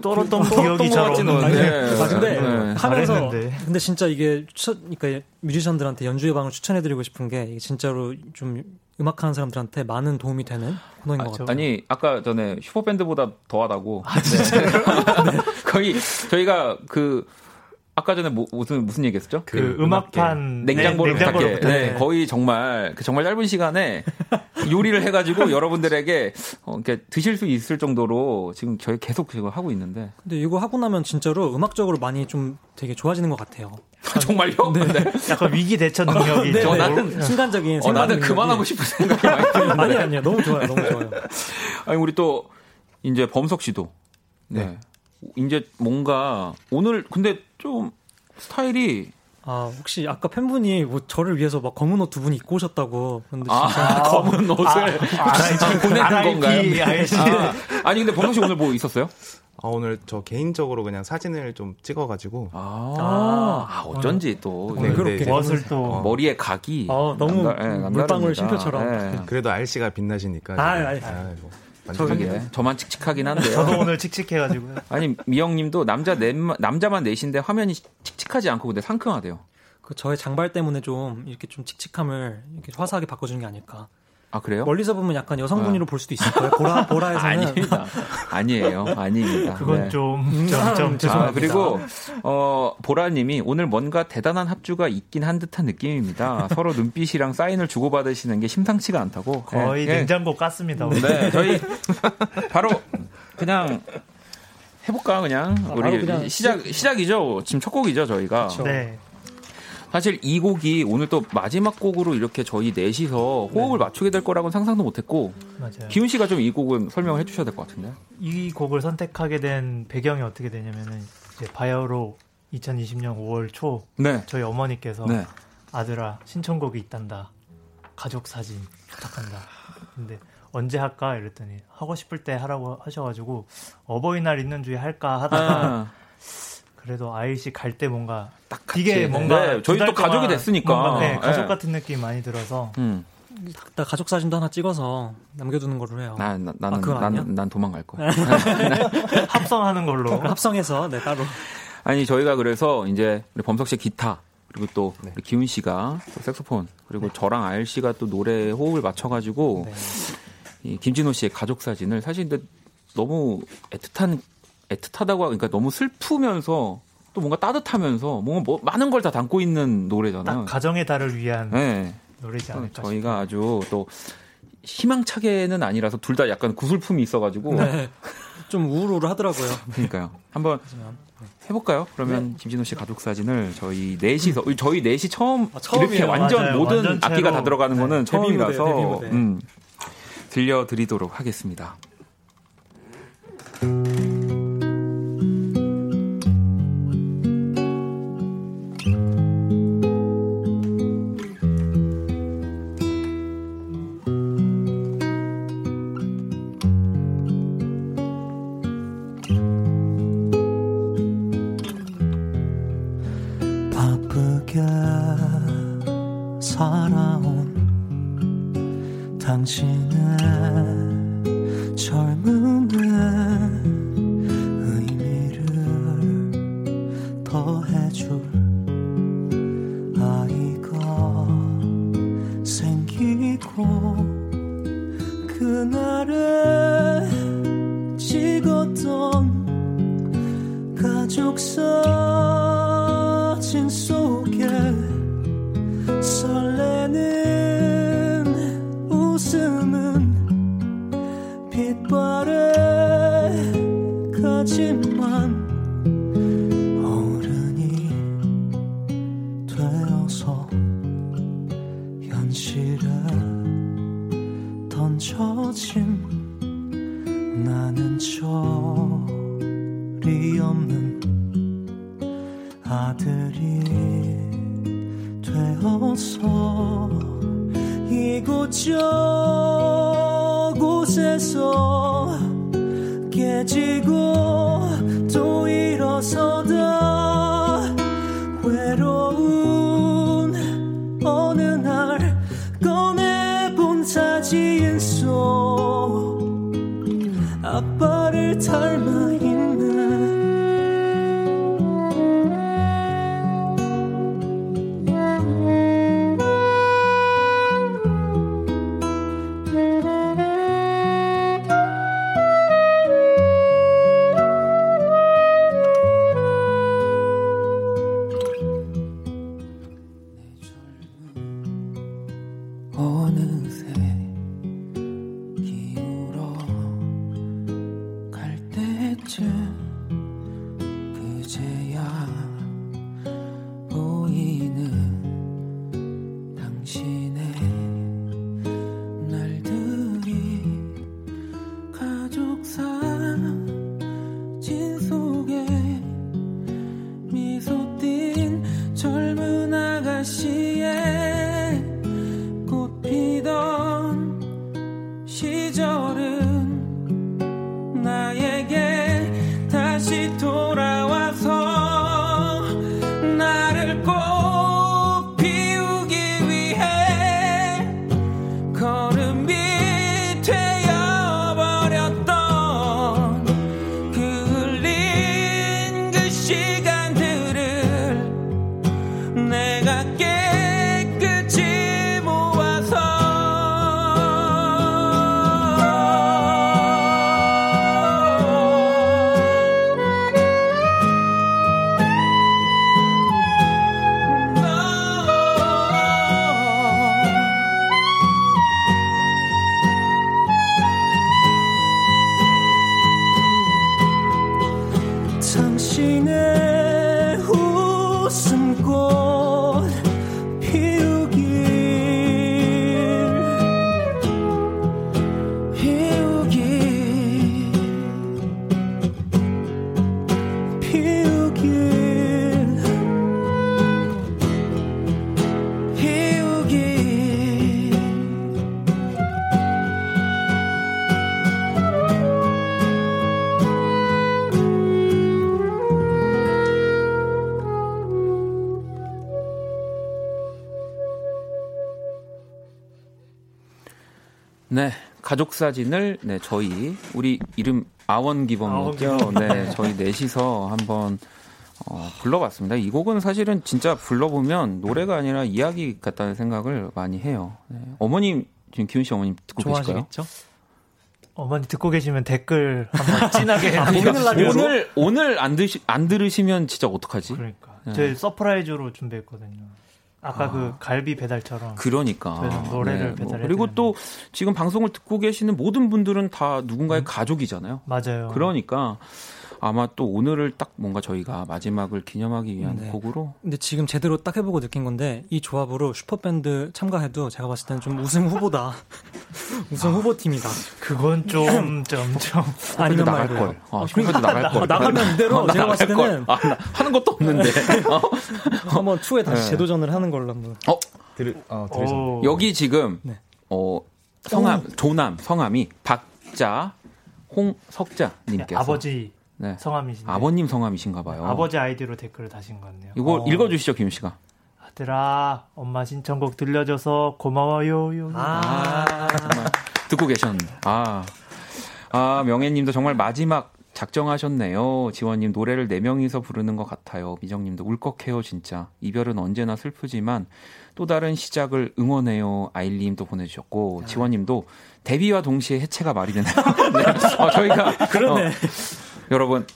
떨었던 떨었던 기억이 것잘 같지는 없는데. 않은데. 아 근데 네. 하면서 잘했는데. 근데 진짜 이게 추천, 그러니까 뮤지션들한테 연주의 방을 추천해드리고 싶은 게 진짜로 좀 음악하는 사람들한테 많은 도움이 되는 코너인 것 같아요. 아니 아까 전에 슈퍼밴드보다 더하다고. 네. 거의 저희가 그 아까 전에 뭐, 무슨 무슨 얘기했었죠? 그 음악판 냉장고를 네, 부탁해. 부탁해. 네, 거의 정말 그 정말 짧은 시간에 요리를 해가지고 여러분들에게 어, 이렇게 드실 수 있을 정도로 지금 저희 계속 지금 하고 있는데 근데 이거 하고 나면 진짜로 음악적으로 많이 좀 되게 좋아지는 것 같아요. 정말요? 네. 약간 위기 대처 능력이 네, 저 네. 나는- 순간적인 어, 생각 나는 능력이- 그만하고 싶은 생각이 많이 들어요. 아니 아니요 너무 좋아요 너무 좋아요. 아니 우리 또 이제 범석 씨도 네. 이제 뭔가 오늘 근데 좀 스타일이 아 혹시 아까 팬분이 뭐 저를 위해서 막 검은 옷 두 분 입고 오셨다고 그런데 아, 진짜 검은 옷을 보내는 RIP, 건가요? RIP. 아, 아니 근데 범석 씨 오늘 뭐 있었어요? 아, 오늘 저 개인적으로 그냥 사진을 좀 찍어가지고 아, 아, 아, 어쩐지 또 네, 그렇게 네, 무엇을 또 머리에 각이 어, 너무 남다- 예, 남다릅니다. 물방울 쉼표처럼. 예. 그래도 알씨가 빛나시니까 아, 지금. 아, 뭐, 그러게 저만 칙칙하긴 한데요. 저도 오늘 칙칙해가지고요. 아니 미영님도 남자 넷 남자만 넷인데 화면이 칙칙하지 않고 근데 상큼하대요. 그 저의 장발 때문에 좀 이렇게 좀 칙칙함을 이렇게 화사하게 바꿔주는 게 아닐까. 아 그래요? 멀리서 보면 약간 여성분이로 볼 수도 있을 거예요. 보라 보라에서는 아닙니다. 아니에요. 아닙니다. 그건 네. 좀, 음, 좀, 좀, 아, 아, 죄송합니다. 그리고 어 보라님이 오늘 뭔가 대단한 합주가 있긴 한 듯한 느낌입니다. 서로 눈빛이랑 사인을 주고받으시는 게 심상치가 않다고. 거의 예, 예. 냉장고 깠습니다. 오늘. 네, 저희 바로 그냥 해볼까 그냥 아, 우리 그냥 시작 시작이죠. 지금 첫 곡이죠 저희가. 그쵸. 네. 사실 이 곡이 오늘 또 마지막 곡으로 이렇게 저희 넷이서 호흡을 맞추게 될 거라고는 상상도 못했고 맞아요. 기훈 씨가 좀 이 곡은 설명을 해주셔야 될 것 같은데. 이 곡을 선택하게 된 배경이 어떻게 되냐면은 이제 바야흐로 2020년 5월 초 네. 저희 어머니께서 네. 아들아 신청곡이 있단다 가족 사진 부탁한다 근데 언제 할까 이랬더니 하고 싶을 때 하라고 하셔가지고 어버이날 있는 주에 할까 하다가 아, 그래도 아이씨 갈 때 뭔가 딱 이게 같이. 뭔가 네, 저희 또 가족이 됐으니까. 뭔가, 네, 가족 네. 같은 느낌이 많이 들어서 음. 딱 가족 사진도 하나 찍어서 남겨두는 걸로 해요. 난, 나, 나는 아, 그건 아니야? 난, 난 도망갈 거야. 합성하는 걸로 합성해서 네 따로. 아니 저희가 그래서 이제 우리 범석 씨 기타 그리고 또 우리 기훈 씨가 또 색소폰 그리고 저랑 아일 씨가 또 노래 호흡을 맞춰가지고 네. 이 김진호 씨의 가족 사진을 사실 근데 너무 애틋한 애틋하다고 하니까 그러니까 너무 슬프면서 또 뭔가 따뜻하면서 뭔가 뭐 많은 걸 다 담고 있는 노래잖아요. 딱 가정의 달을 위한 네. 노래지 않을까 저희가 아주 또 희망차게는 아니라서 둘 다 약간 구슬픔이 있어가지고 네. 좀 우울우울 하더라고요. 그러니까요. 한번 해볼까요? 그러면 김진호 씨 가족 사진을 저희 넷이서 저희 넷이 처음 아. 이렇게 완전 맞아요. 모든 완전체로. 악기가 다 들어가는 네. 거는 데뷔 처음이라서 무대, 데뷔 무대. 음, 들려드리도록 하겠습니다. 네, 가족 사진을 네 저희 우리 이름 아원기범이었죠. 아원기범. 네, 저희 넷이서 한번 어, 불러봤습니다. 이 곡은 사실은 진짜 불러보면 노래가 아니라 이야기 같다는 생각을 많이 해요. 네. 어머님 지금 기훈 씨 어머님 듣고 계실까요? 좋아하시겠죠? 어머니 듣고 계시면 댓글 한번 진하게 그러니까 오늘 오늘 안 드시 안 들으시면 진짜 어떡하지? 그러니까 네. 저희 surprise로 준비했거든요. 아까 아. 그 갈비 배달처럼 그러니까 노래를 뭐 배달해 그리고 또 지금 방송을 듣고 계시는 모든 분들은 다 누군가의 가족이잖아요. 맞아요. 그러니까 아마 또 오늘을 딱 뭔가 저희가 마지막을 기념하기 위한 네. 곡으로 근데 지금 제대로 딱 해보고 느낀 건데 이 조합으로 슈퍼밴드 참가해도 제가 봤을 때는 좀 우승 후보다. 우승 후보 팀이다. 그건 좀 점점 아니면 나갈 말고요. 걸. 아, 슈퍼밴드 나갈 걸. 나가면 이대로 어, 제가 봤을 걸. 때는 아, 나 하는 것도 없는데. 어? 한번 투에 다시 네. 재도전을 하는 걸로 한번. 어, 들으, 어, 들으셨 오. 여기 지금 네. 어 성함 조남 성함이 박자 홍석자 님께서 아버지 네. 성함이신데 아버님 성함이신가 봐요. 아버지 아이디로 댓글을 다신 것 같네요. 이거 어. 읽어 주시죠, 김 씨가. 아들아 엄마 신청곡 들려줘서 고마워요. 요. 아, 정말 듣고 계셨네. 아, 아 명예님도 정말 마지막 작정하셨네요. 지원님 노래를 네 명이서 부르는 것 같아요. 미정님도 울컥해요, 진짜. 이별은 언제나 슬프지만 또 다른 시작을 응원해요. 아일님도 보내주셨고 지원님도 데뷔와 동시에 해체가 말이 되나요? 네. 어, 저희가 그러네. 어, 여러분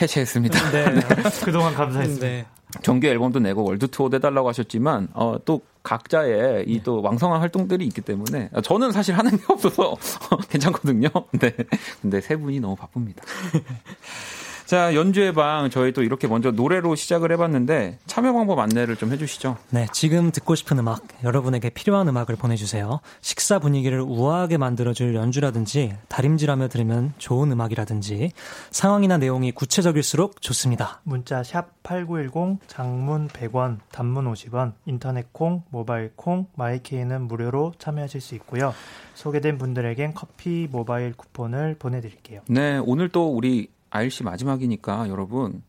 해체했습니다. 네. 그동안 감사했습니다. 네. 정규 앨범도 내고 월드 투어도 해달라고 하셨지만 어, 또 각자의 이 또 왕성한 활동들이 있기 때문에 어, 저는 사실 하는 게 없어서 괜찮거든요. 네. 근데 세 분이 너무 바쁩니다. 자 연주의 방 저희 또 이렇게 먼저 노래로 시작을 해봤는데 참여 방법 안내를 좀 해주시죠. 네, 지금 듣고 싶은 음악, 여러분에게 필요한 음악을 보내주세요. 식사 분위기를 우아하게 만들어줄 연주라든지, 다림질하며 들으면 좋은 음악이라든지, 상황이나 내용이 구체적일수록 좋습니다. 문자 샵 8910 장문 100원 단문 50원 인터넷 콩 모바일 콩 마이케이는 무료로 참여하실 수 있고요. 소개된 분들에겐 커피 모바일 쿠폰을 보내드릴게요. 네 오늘 또 우리 아일씨 마지막이니까 여러분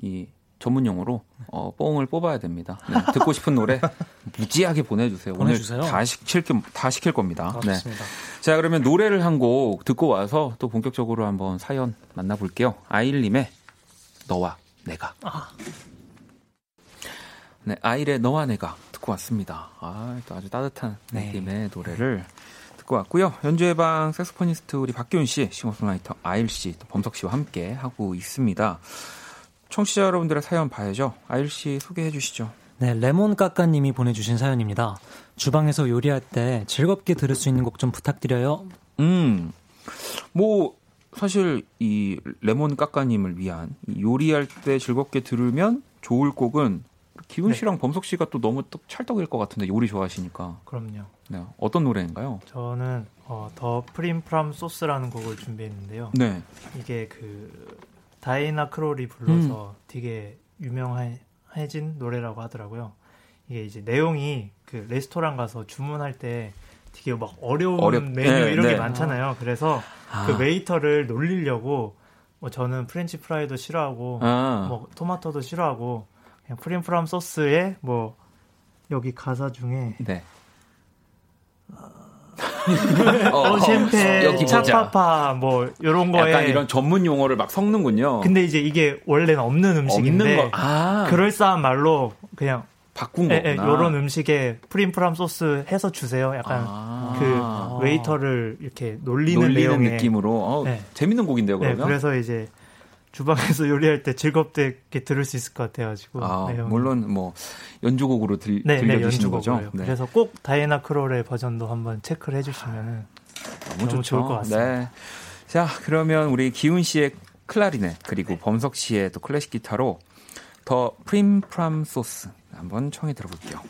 이 전문 용어로 어, 뽕을 뽑아야 됩니다. 네, 듣고 싶은 노래 무지하게 보내주세요. 보내주세요. 오늘 다 시킬 겸- 다 시킬 겁니다. 아, 네. 자 그러면 노래를 한 곡 듣고 와서 또 본격적으로 한번 사연 만나볼게요. 아일님의 너와 내가. 네, 아일의 너와 내가 듣고 왔습니다. 아, 또 아주 따뜻한 네. 느낌의 노래를 듣고 왔고요. 연주의 방 색소포니스트 우리 박기훈 씨, 싱어송라이터 아일 씨, 또 범석 씨와 함께 하고 있습니다. 청취자 여러분들의 사연 봐야죠. 아일 씨 소개해 주시죠. 네, 레몬 까까님이 보내주신 사연입니다. 주방에서 요리할 때 즐겁게 들을 수 있는 곡 좀 부탁드려요. 음, 뭐 사실 이 레몬 까까님을 위한 이 요리할 때 즐겁게 들으면 좋을 곡은 기훈 네. 씨랑 범석 씨가 또 너무 또 찰떡일 것 같은데 요리 좋아하시니까 그럼요. 네, 어떤 노래인가요? 저는 어, The Frim Fram Sauce라는 곡을 준비했는데요. 네, 이게 그 다이나 크롤이 불러서 되게 유명해진 노래라고 하더라고요. 이게 이제 내용이 그 레스토랑 가서 주문할 때 되게 막 어려운 어렵- 메뉴 네, 이런 네. 게 많잖아요. 그래서 아. 그 웨이터를 놀리려고 뭐 저는 프렌치 프라이도 싫어하고 아. 뭐 토마토도 싫어하고 Frim Fram Sauce에 뭐 여기 가사 중에 네. 어, 여기 보자. chafafa 뭐 이런 거에 약간 이런 전문 용어를 막 섞는군요. 근데 이제 이게 원래는 없는 음식인데 아, 그럴싸한 말로 그냥 바꾼 예, 예, 거구나. 요런 음식에 Frim Fram Sauce 해서 주세요. 약간 아. 그 웨이터를 이렇게 놀리는, 놀리는 느낌으로 어, 네. 재밌는 곡인데요, 네, 그러면. 그래서 이제 주방에서 요리할 때 즐겁게 들을 수 있을 것 같아가지고 아, 내용이. 물론 뭐 연주곡으로 들, 네, 네, 들려주시는 거죠. 연주곡으로요. 네. 그래서 꼭 다이애나 크롤의 버전도 한번 체크를 해주시면은 너무, 너무. 좋을 것 같습니다. 네. 자, 그러면 우리 기훈 씨의 클라리넷 그리고 범석 씨의 또 클래식 기타로 더 프림 프람 소스 한번 청해 들어볼게요.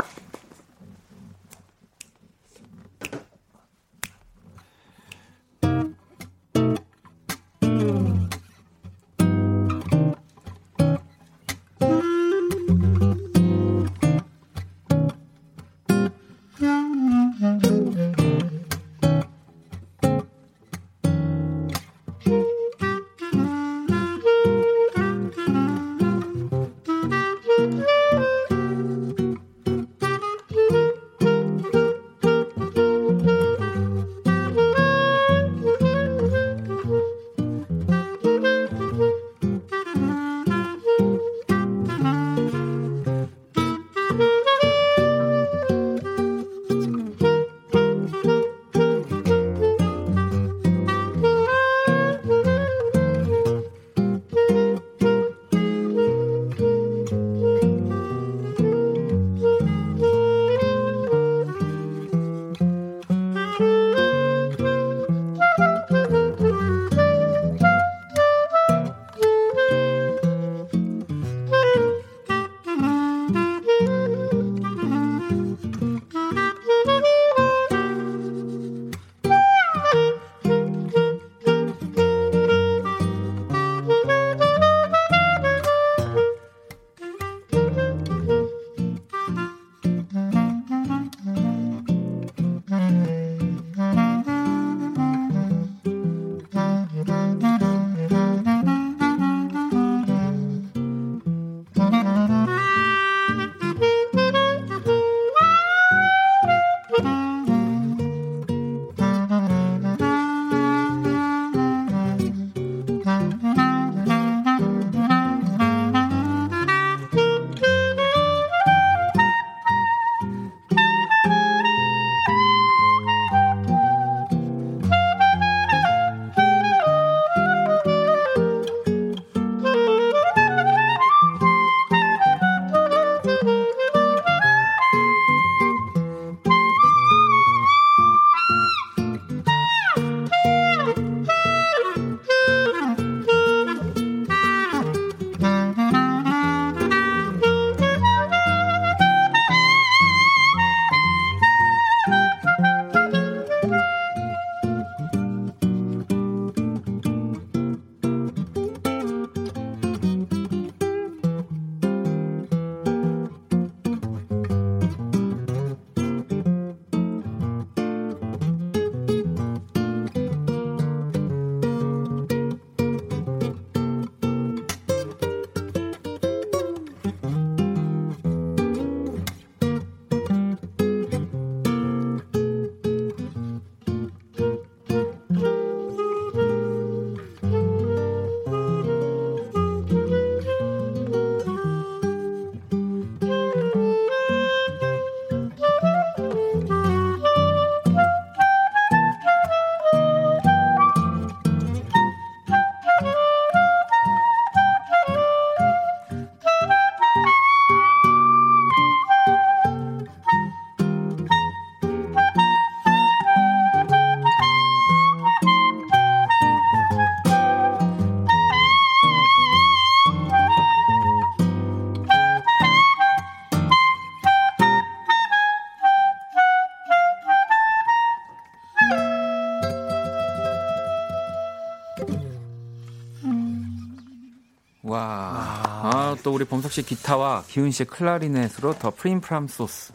우리 범석 씨 기타와 기훈 씨의 클라리넷으로 더 프림프람 소스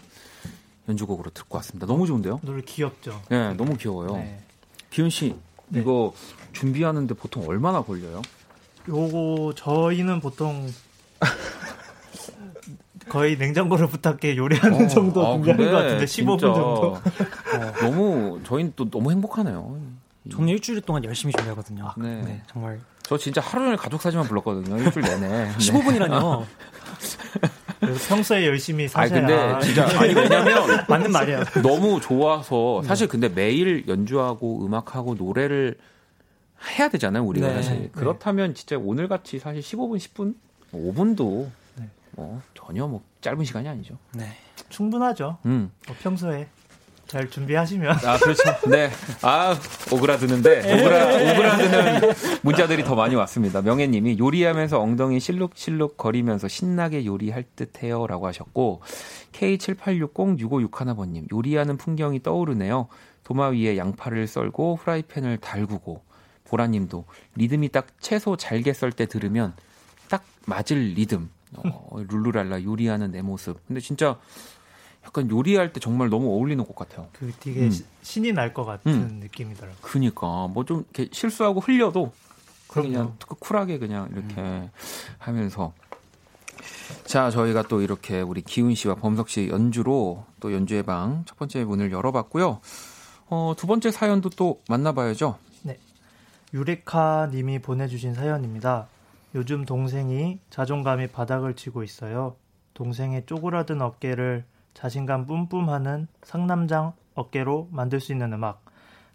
연주곡으로 듣고 왔습니다. 너무 좋은데요? 노래 귀엽죠. 네, 너무 귀여워요. 네. 기훈 씨 이거 준비하는데 보통 얼마나 걸려요? 요거 저희는 보통 거의 냉장고를 부탁해 요리하는 어, 정도 아, 준비하는 것 같은데 15분 진짜, 정도. 어, 너무 저희는 또 너무 행복하네요. 저는 일주일 동안 열심히 준비하거든요. 네. 네, 정말 저 진짜 하루 종일 가족 사진만 불렀거든요. 일주일 내내. 네. 15분이라뇨. 그래서 평소에 열심히 아니 사셔야. 근데 진짜 아니 왜냐면 맞는 말이에요. 너무 좋아서 사실 근데 매일 연주하고 음악하고 노래를 해야 되잖아요 우리가 네. 사실 네. 그렇다면 진짜 오늘 같이 사실 15분 10분 5분도 뭐 전혀 뭐 짧은 시간이 아니죠. 네. 충분하죠. 음. 뭐 평소에 잘 준비하시면 아 그렇죠. 네. 아 오그라드는데 오그라 오그라드는 문자들이 더 많이 왔습니다. 명혜님이 요리하면서 엉덩이 실룩실룩 거리면서 신나게 요리할 듯 해요 라고 하셨고 K78606561번님 요리하는 풍경이 떠오르네요. 도마 위에 양파를 썰고 프라이팬을 달구고 보라님도 리듬이 딱 채소 잘게 썰 때 들으면 딱 맞을 리듬. 어, 룰루랄라 요리하는 내 모습. 근데 진짜 약간 요리할 때 정말 너무 어울리는 곡 같아요. 그 되게 음. 시- 신이 날 것 같은 음. 느낌이더라고요. 그니까 뭐 좀 이렇게 실수하고 흘려도 그럼요. 그냥 쿨하게 그냥 이렇게 하면서 자 저희가 또 이렇게 우리 기훈 씨와 범석 씨 연주로 또 연주의 방 첫 번째 문을 열어봤고요. 어, 두 번째 사연도 또 만나봐야죠. 유레카 님이 보내주신 사연입니다. 요즘 동생이 자존감이 바닥을 치고 있어요. 동생의 쪼그라든 어깨를 자신감 뿜뿜하는 상남자 어깨로 만들 수 있는 음악,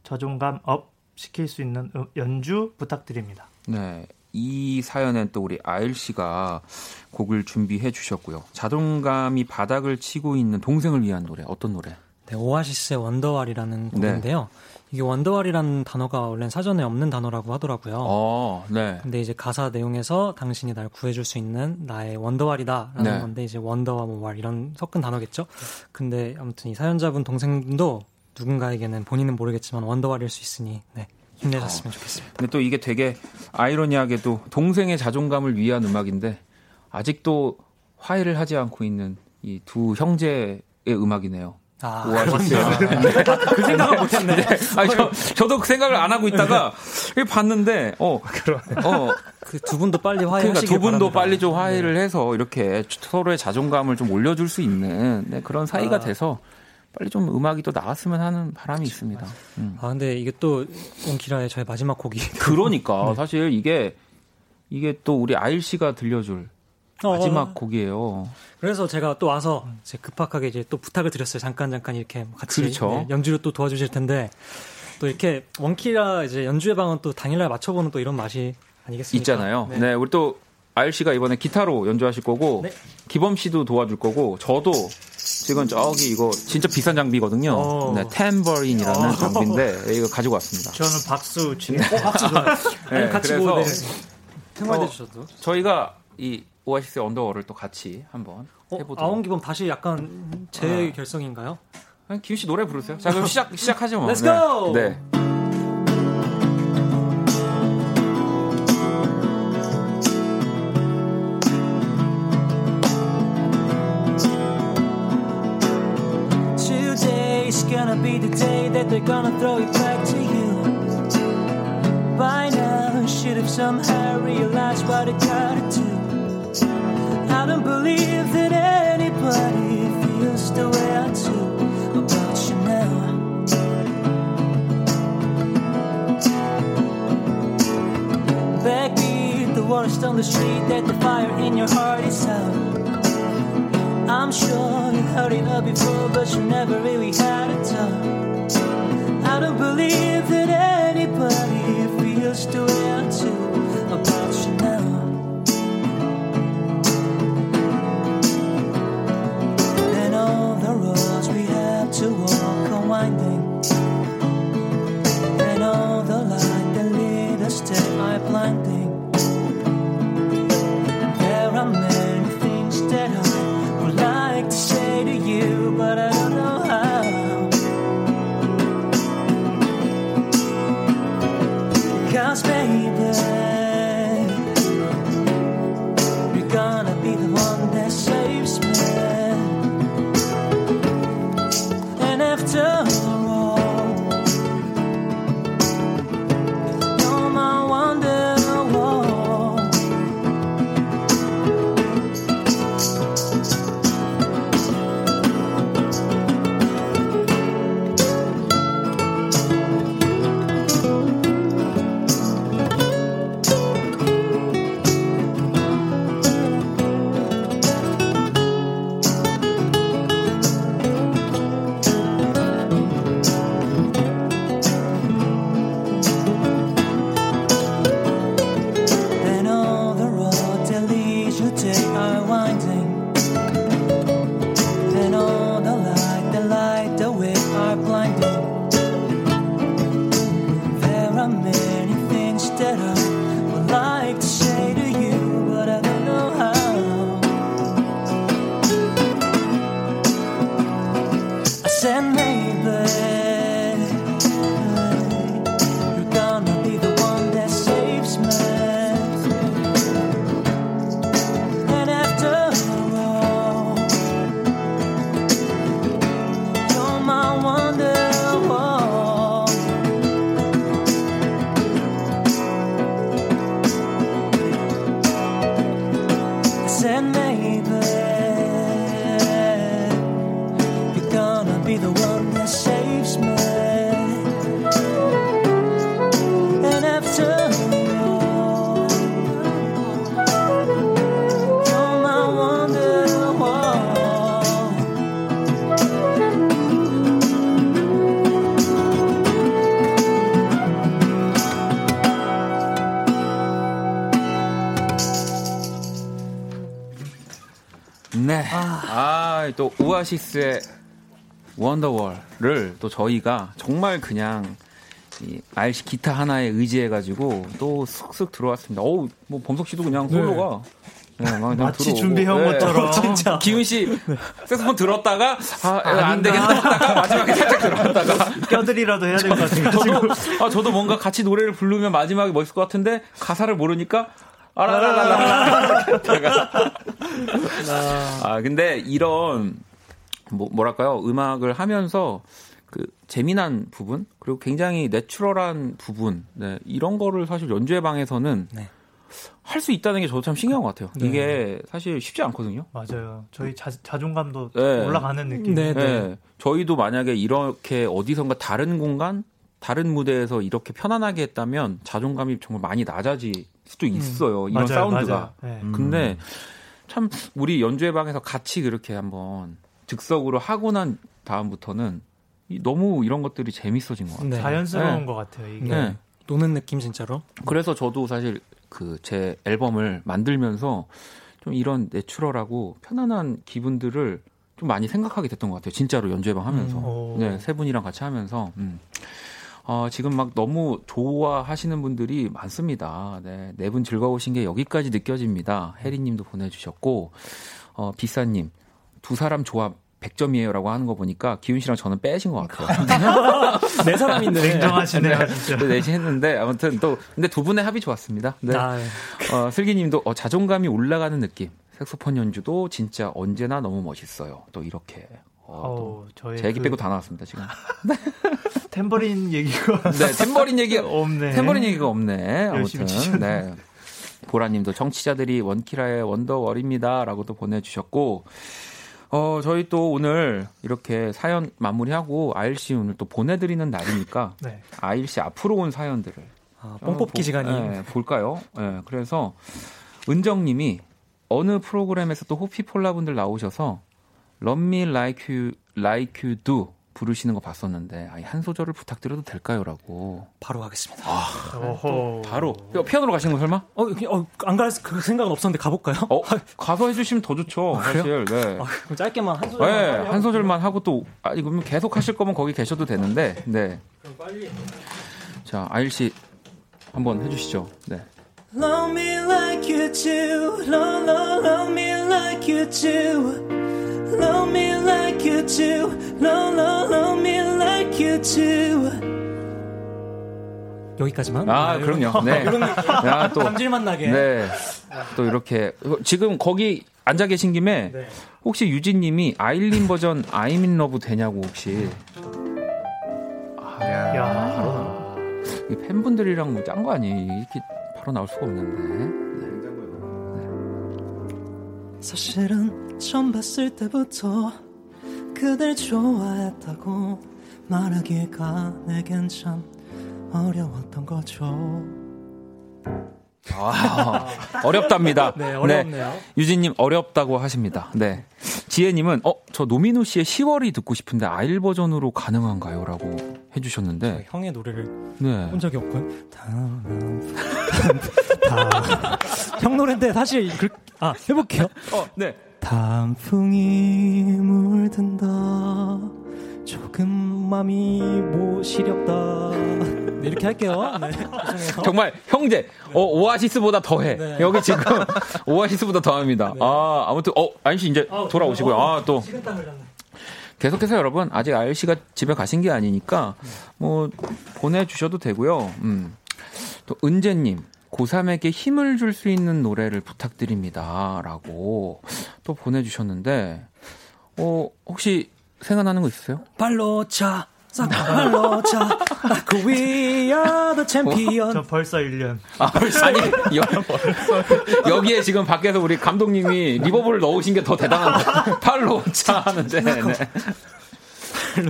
자존감 up 시킬 수 있는 음- 연주 부탁드립니다. 네. 이 사연엔 또 우리 아일 씨가 곡을 준비해 주셨고요. 자존감이 바닥을 치고 있는 동생을 위한 노래 어떤 노래? 네, 오아시스의 Wonderwall이라는 네. 곡인데요. 이게 Wonderwall이라는 단어가 원래는 사전에 없는 단어라고 하더라고요. 어, 네. 근데 이제 가사 내용에서 당신이 날 구해줄 수 있는 나의 wonderwall이다라는 네. 건데 이제 wonder와 뭐 wall 이런 섞은 단어겠죠. 근데 아무튼 이 사연자분 동생도 누군가에게는 본인은 모르겠지만 원더왈일 수 있으니 네, 힘내셨으면 좋겠습니다. 근데 또 이게 되게 아이러니하게도 동생의 자존감을 위한 음악인데 아직도 화해를 하지 않고 있는 이 두 형제의 음악이네요. 아, 오아시스의. 그렇구나. 그 생각을 못했네. 아니, 저, 저도 그 생각을 안 하고 있다가 봤는데, 어, 어, 그 두 분도 빨리 그러니까 화해하시길 두 분도 바랍니다. 빨리 좀 화해를 해서 이렇게 서로의 자존감을 좀 올려줄 수 있는 네, 그런 사이가 아. 돼서 빨리 좀 음악이 또 나왔으면 하는 바람이 있습니다. 음. 아 근데 이게 또 온키라의 저의 마지막 곡이 그러니까 네. 사실 이게 이게 또 우리 아일 씨가 들려줄 마지막 어. 곡이에요. 그래서 제가 또 와서 이제 급하게 이제 또 부탁을 드렸어요. 잠깐 잠깐 이렇게 같이 그렇죠. 네, 연주를 또 도와주실 텐데 또 이렇회 원키라 이제 연주의 방은 또 당일날 맞춰보는 또 이런 맛이 아니겠습니까? 있잖아요. 네. 우리 또 아일 씨가 이번에 기타로 연주하실 거고 네. 기범 씨도 도와줄 거고 저도 지금 저기 이거 진짜 비싼 장비거든요. 어. 네, 템버린이라는 어. 장비인데 이거 가지고 왔습니다. 저는 박수 치는 어, 박수 좋아요. 네, 아니, 같이 그래서 뭐, 네. 생활해 어, 주셔도. 저희가 이 오아시스의 언더월을 또 같이 한번 어, 해보도록. 아원기범 다시 약간 제 결성인가요? 아니, 기훈 씨 노래 부르세요. 자 그럼 시작 시작하죠 뭐. Let's go! 네. 네. Today's gonna be the day that they're gonna throw it back to you. By now, should have somehow realized what it gotta do. I don't believe that anybody feels the way I do about you now. Backbeat, the water's on the street, that the fire in your heart is out. I'm sure you heard it all before, but you never really had a talk. I don't believe that anybody feels the way I do roads we have to walk are winding. 또 오아시스의 원더월을 또 저희가 정말 그냥 이 RC 기타 하나에 의지해가지고 또 쓱쓱 들어왔습니다. 어우, 뭐 범석 씨도 그냥 솔로가 네, 막 그냥 마치. 준비해온 네. 것처럼. 진짜. 기훈 씨 색소폰 들었다가 아, 안 되겠다 했다가 마지막에 살짝 들어왔다가 껴들이라도 해야 될 것 같아요. 저도 아 저도 뭔가 같이 노래를 부르면 마지막에 멋있을 것 같은데 가사를 모르니까 아라라라라 아 근데 이런 뭐 뭐랄까요 음악을 하면서 그 재미난 부분 그리고 굉장히 내추럴한 부분 네, 이런 거를 사실 연주회 방에서는 네. 할수 있다는 게 저도 참 신기한 것 같아요. 네. 이게 사실 쉽지 않거든요. 맞아요. 저희 자, 자존감도 네. 올라가는 느낌. 네, 네. 저희도 만약에 이렇게 어디선가 다른 공간, 다른 무대에서 이렇게 편안하게 했다면 자존감이 정말 많이 낮아질 수도 있어요. 이런 맞아요, 사운드가. 맞아요. 네. 근데 참 우리 연주회 방에서 같이 그렇게 한번 즉석으로 하고 난 다음부터는 이- 너무 이런 것들이 재밌어진 것 같아요. 네. 자연스러운 네. 것 같아요. 이게. 네. 노는 느낌 진짜로. 그래서 저도 사실 그 제 앨범을 만들면서 좀 이런 내추럴하고 편안한 기분들을 좀 많이 생각하게 됐던 것 같아요. 진짜로 연주회방 하면서. 음. 오. 네, 세 분이랑 같이 하면서. 음. 어, 지금 막 너무 좋아하시는 분들이 많습니다. 네, 네 분 즐거우신 게 여기까지 느껴집니다. 혜리 님도 보내주셨고, 어, 비사님, 두 사람 조합 100점이에요 라고 하는 거 보니까 기훈 씨랑 저는 빼신 것 같아요. 네 사람인데. 냉정하시네요, 진짜. 또 내시 했는데 아무튼 또 근데 두 분의 합이 좋았습니다. 네. 아, 어, 슬기님도 어, 자존감이 올라가는 느낌. 색소폰 연주도 진짜 언제나 너무 멋있어요. 또 이렇게. 어, 제 얘기 그 빼고 다 나왔습니다 지금. 템버린 얘기가 네, 템버린 얘기 없네. 템버린 얘기가 없네. 아무튼. 네. 보라님도 청취자들이 원키라의 원더월입니다라고 또 보내주셨고, 어 저희 또 오늘 이렇게 사연 마무리하고 아일 씨 오늘 또 보내드리는 날이니까 네. 아일 씨 앞으로 온 사연들을 아, 뽕 뽑기 어, 보- 시간이. 네, 볼까요? 네, 그래서 은정님이 어느 프로그램에서 또 호피폴라 분들 나오셔서 Love Me Like You Like You Do 부르시는 거 봤었는데 아니, 한 소절을 부탁드려도 될까요?라고 바로 가겠습니다. 어허. 바로 피- 피아노로 가시는 거 설마? 어, 그- 어, 안갈 그 생각은 없었는데 가볼까요? 어 가서 해주시면 더 좋죠 사실. 네. 아, 그럼 짧게만 한 소절. 네, 한 소절만 하고 또, 아, 이거 계속 하실 거면 거기 계셔도 되는데, 네. 자, 아일 씨, 한번 해주시죠. 네. Love me like you do. Love, love, love me like you do. Love me like you do. Love, love, love me like you do. 여기까지만. 아, 그럼요. 네. 야, 또. 감질만 나게. 네. 또 이렇게. 지금 거기 앉아 계신 김에, 네. 혹시 유진님이 아일린 버전 I'm in love 되냐고 혹시. 야. 이 팬분들이랑 뭐짠거 아니에요? 이렇게 바로 나올 수가 없는데. 사실은 처음 봤을 때부터 그댈 좋아했다고 말하기가 내겐 참 어려웠던 거죠. 아, 어렵답니다. 네, 어렵네요. 유진님 어렵다고 하십니다. 네. 지혜님은 어 저 노민우 씨의 10월이 듣고 싶은데 아일 버전으로 가능한가요?라고 해주셨는데 형의 노래를 네. 본 적이 없고요. 다, 형 노래인데 사실 그, 아 해볼게요. 어, 네. 단풍이 물든다 조금 맘이 뭐 시렵다 네, 이렇게 할게요. 네. 정말 형제 어 오아시스보다 더해 네. 여기 지금 오아시스보다 더합니다. 아 아무튼 어 아인 씨 이제 돌아오시고요. 아 또. 계속해서 여러분 아직 아일 씨가 집에 가신 게 아니니까 뭐 보내주셔도 되고요. 음. 또 은재님 고3에게 힘을 줄 수 있는 노래를 부탁드립니다라고 또 보내주셨는데 어 혹시 생각나는 거 있으세요? 발로 차 싹 발로차 그 We are the champion 저 벌써 1년. 아, 벌써 아니 여, 여기에 지금 밖에서 우리 감독님이 리버브를 넣으신 게 더 대단한 팔로 차 하는데. 네.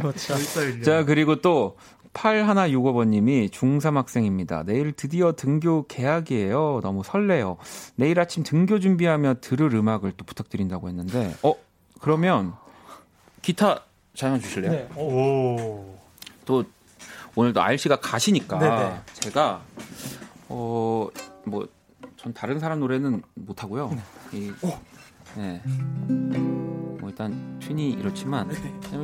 벌써 1년. 자 그리고 또 8165번님이 중3 학생입니다. 내일 드디어 등교 개학이에요. 너무 설레요. 내일 아침 등교 준비하며 들을 음악을 또 부탁드린다고 했는데, 어 그러면 기타 잠깐 주실래요? 네. 오. 또 오늘도 알 씨가 가시니까 네네. 제가 어 뭐 전 다른 사람 노래는 못 하고요. 이, 네. 뭐 일단 튠이 이렇지만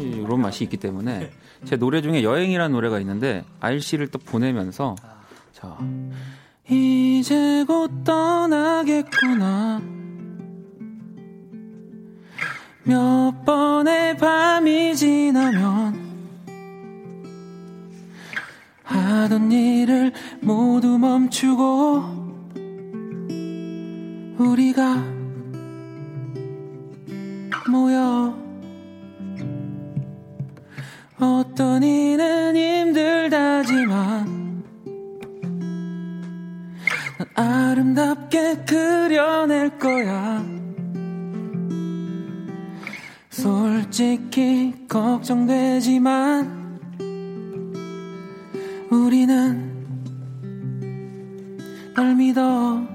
이런 맛이 있기 때문에 제 노래 중에 여행이라는 노래가 있는데 알 씨를 또 보내면서 자 이제 곧 떠나겠구나 몇 번의 밤이 지나면 하던 일을 모두 멈추고 우리가 모여 어떤 이는 힘들다지만 난 아름답게 그려낼 거야 솔직히 걱정되지만 우리는 널 믿어.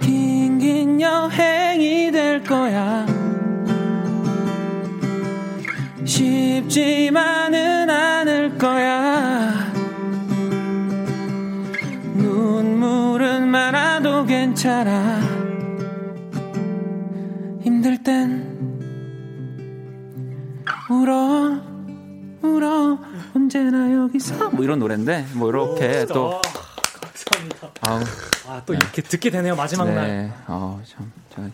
긴긴 여행이 될 거야. 쉽지만은 않을 거야. 눈물은 많아도 괜찮아 힘들 땐 울어 울어 언제나 여기서 뭐 이런 노래인데 뭐 이렇게 또 감사합니다 아우 아또 이렇게 듣게 되네요 마지막 날 네. 아, 참, 제가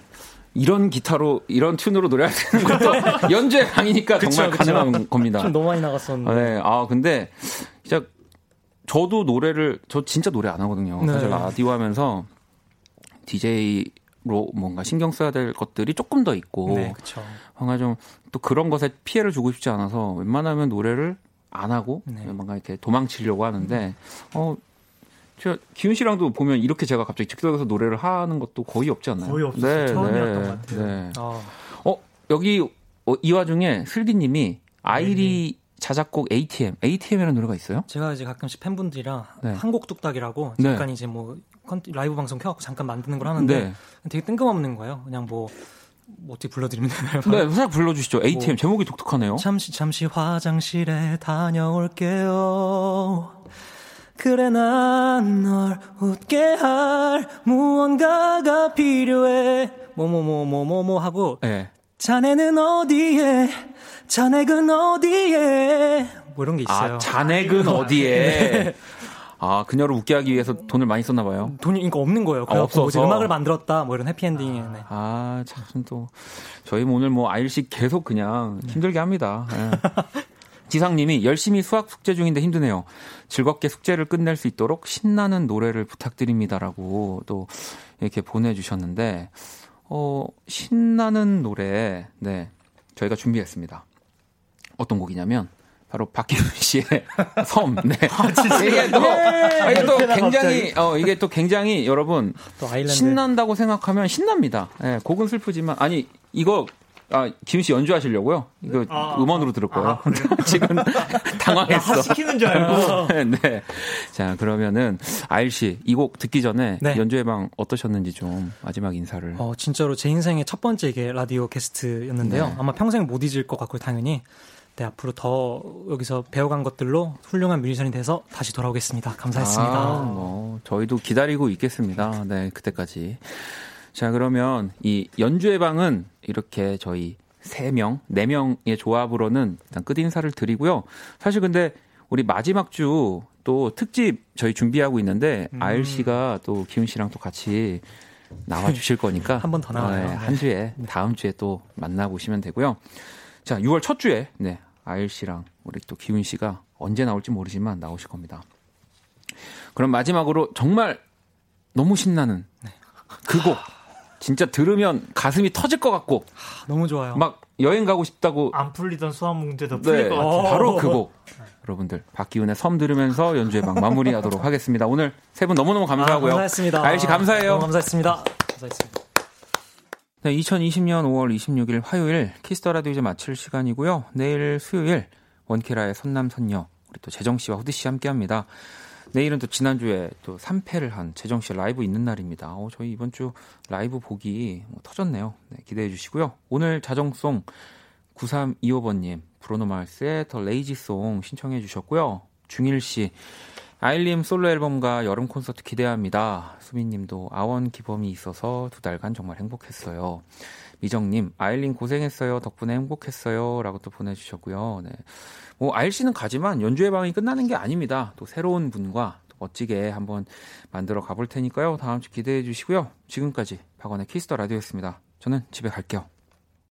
이런 기타로 이런 튠으로 노래할 수 있는 것도 연주의 강이니까 그쵸, 정말 그쵸. 가능한 겁니다. 좀 너무 많이 나갔었는데 네. 아, 근데 진짜 저도 노래를 저 진짜 노래 안 하거든요. 네. 사실 라디오 하면서 DJ 로 뭔가 신경 써야 될 것들이 조금 더 있고 네 그쵸 뭔가 좀 또 그런 것에 피해를 주고 싶지 않아서 웬만하면 노래를 안 하고 네. 뭔가 이렇게 도망치려고 하는데 어저 기훈 씨랑도 보면 이렇게 제가 갑자기 즉석에서 노래를 하는 것도 거의 없지 않나요? 거의 없었어요. 처음이었던 것 같아요. 네. 아, 어 여기 어, 이 와중에 슬기님이 아일이 자작곡 ATM, ATM이라는 노래가 있어요? 제가 이제 가끔씩 팬분들이랑 네. 한곡 뚝딱이라고 네. 잠깐 이제 뭐 컨- 라이브 방송 켜갖고 잠깐 만드는 걸 하는데 네. 되게 뜬금없는 거예요. 그냥 뭐, 뭐 어떻게 불러드리면 되나요? 네, 살짝 불러주시죠. ATM 뭐. 제목이 독특하네요. 잠시 잠시 화장실에 다녀올게요. 그래 난 널 웃게 할 무언가가 필요해. 뭐뭐뭐뭐뭐뭐 하고 네. 자네는 어디에? 자네는 어디에? 뭐 이런 게 있어요. 아 잔액은 어디에? 아 그녀를 웃게 하기 위해서 돈을 많이 썼나 봐요. 돈이 그러니까 없는 거예요. 아, 그래갖고 없어서. 음악을 만들었다 뭐 이런 해피엔딩에. 네. 아, 참, 또, 저희 뭐 오늘 뭐 아일씩 계속 그냥 힘들게 합니다. 예. 지상님이 열심히 수학 숙제 중인데 힘드네요. 즐겁게 숙제를 끝낼 수 있도록 신나는 노래를 부탁드립니다라고 또 이렇게 보내주셨는데, 어, 신나는 노래, 네, 저희가 준비했습니다. 어떤 곡이냐면, 바로 박기훈 씨의 섬. 네. 이게 또, 아, 이게 또 굉장히, 어, 이게 또 굉장히 여러분, 또 아일랜드. 신난다고 생각하면 신납니다. 예, 곡은 슬프지만 아니 이거 아 기훈 씨 연주하시려고요? 이거 아, 음원으로 들을 거예요. 아? 지금 당황했어. 시키는 줄 알고. 네. 자 그러면은 아일 씨 이 곡 듣기 전에 네. 연주회 방 어떠셨는지 좀 마지막 인사를. 어, 진짜로 제 인생의 첫 번째 이게 라디오 게스트였는데요. 네. 아마 평생 못 잊을 것 같고요, 당연히. 네, 앞으로 더 여기서 배워간 것들로 훌륭한 뮤지션이 돼서 다시 돌아오겠습니다. 감사했습니다. 아, 뭐 저희도 기다리고 있겠습니다. 네, 그때까지. 자, 그러면 이 연주회 방은 이렇게 저희 세 명, 네 명의 조합으로는 일단 끝 인사를 드리고요. 사실 근데 우리 마지막 주 또 특집 저희 준비하고 있는데 아일 씨가 또 기훈 씨랑 또 같이 나와 주실 거니까 한 번 더 나와요. 네, 한 주에 다음 주에 또 만나 보시면 되고요. 자, 6월 첫 주에 네, 아일 씨랑 우리 또 기훈 씨가 언제 나올지 모르지만 나오실 겁니다. 그럼 마지막으로 정말 너무 신나는 그 곡. 진짜 들으면 가슴이 터질 것 같고 아, 너무 좋아요. 막 여행 가고 싶다고 안 풀리던 수학 문제도 풀릴 네, 것 같아요. 바로 그 곡. 여러분들 박기훈의 섬 들으면서 연주회 방 마무리하도록 하겠습니다. 오늘 세 분 너무너무 감사하고요. 아, 감사했습니다. 아일 씨 감사해요. 너무 감사했습니다. 감사했습니다. 네, 2020년 5월 26일 화요일 키스 더 라디오 이제 마칠 시간이고요. 내일 수요일 원키라의 선남 선녀 우리 또 재정 씨와 후디 씨 함께 합니다. 내일은 또 지난주에 또 3패를 한 재정 씨 라이브 있는 날입니다. 어, 저희 이번 주 라이브 복이 뭐 터졌네요. 네, 기대해 주시고요. 오늘 자정송 9325번님 브루노 마스의 The Lazy Song 신청해 주셨고요. 중일 씨 아일 님 솔로 앨범과 여름 콘서트 기대합니다. 수민님도 아원 기범이 있어서 두 달간 정말 행복했어요. 미정님 아일 님 고생했어요. 덕분에 행복했어요.라고 또 보내주셨고요. 네. 뭐 아일 씨는 가지만 연주회 방이 끝나는 게 아닙니다. 또 새로운 분과 또 멋지게 한번 만들어 가볼 테니까요. 다음 주 기대해 주시고요. 지금까지 박원의 키스 더 라디오였습니다. 저는 집에 갈게요.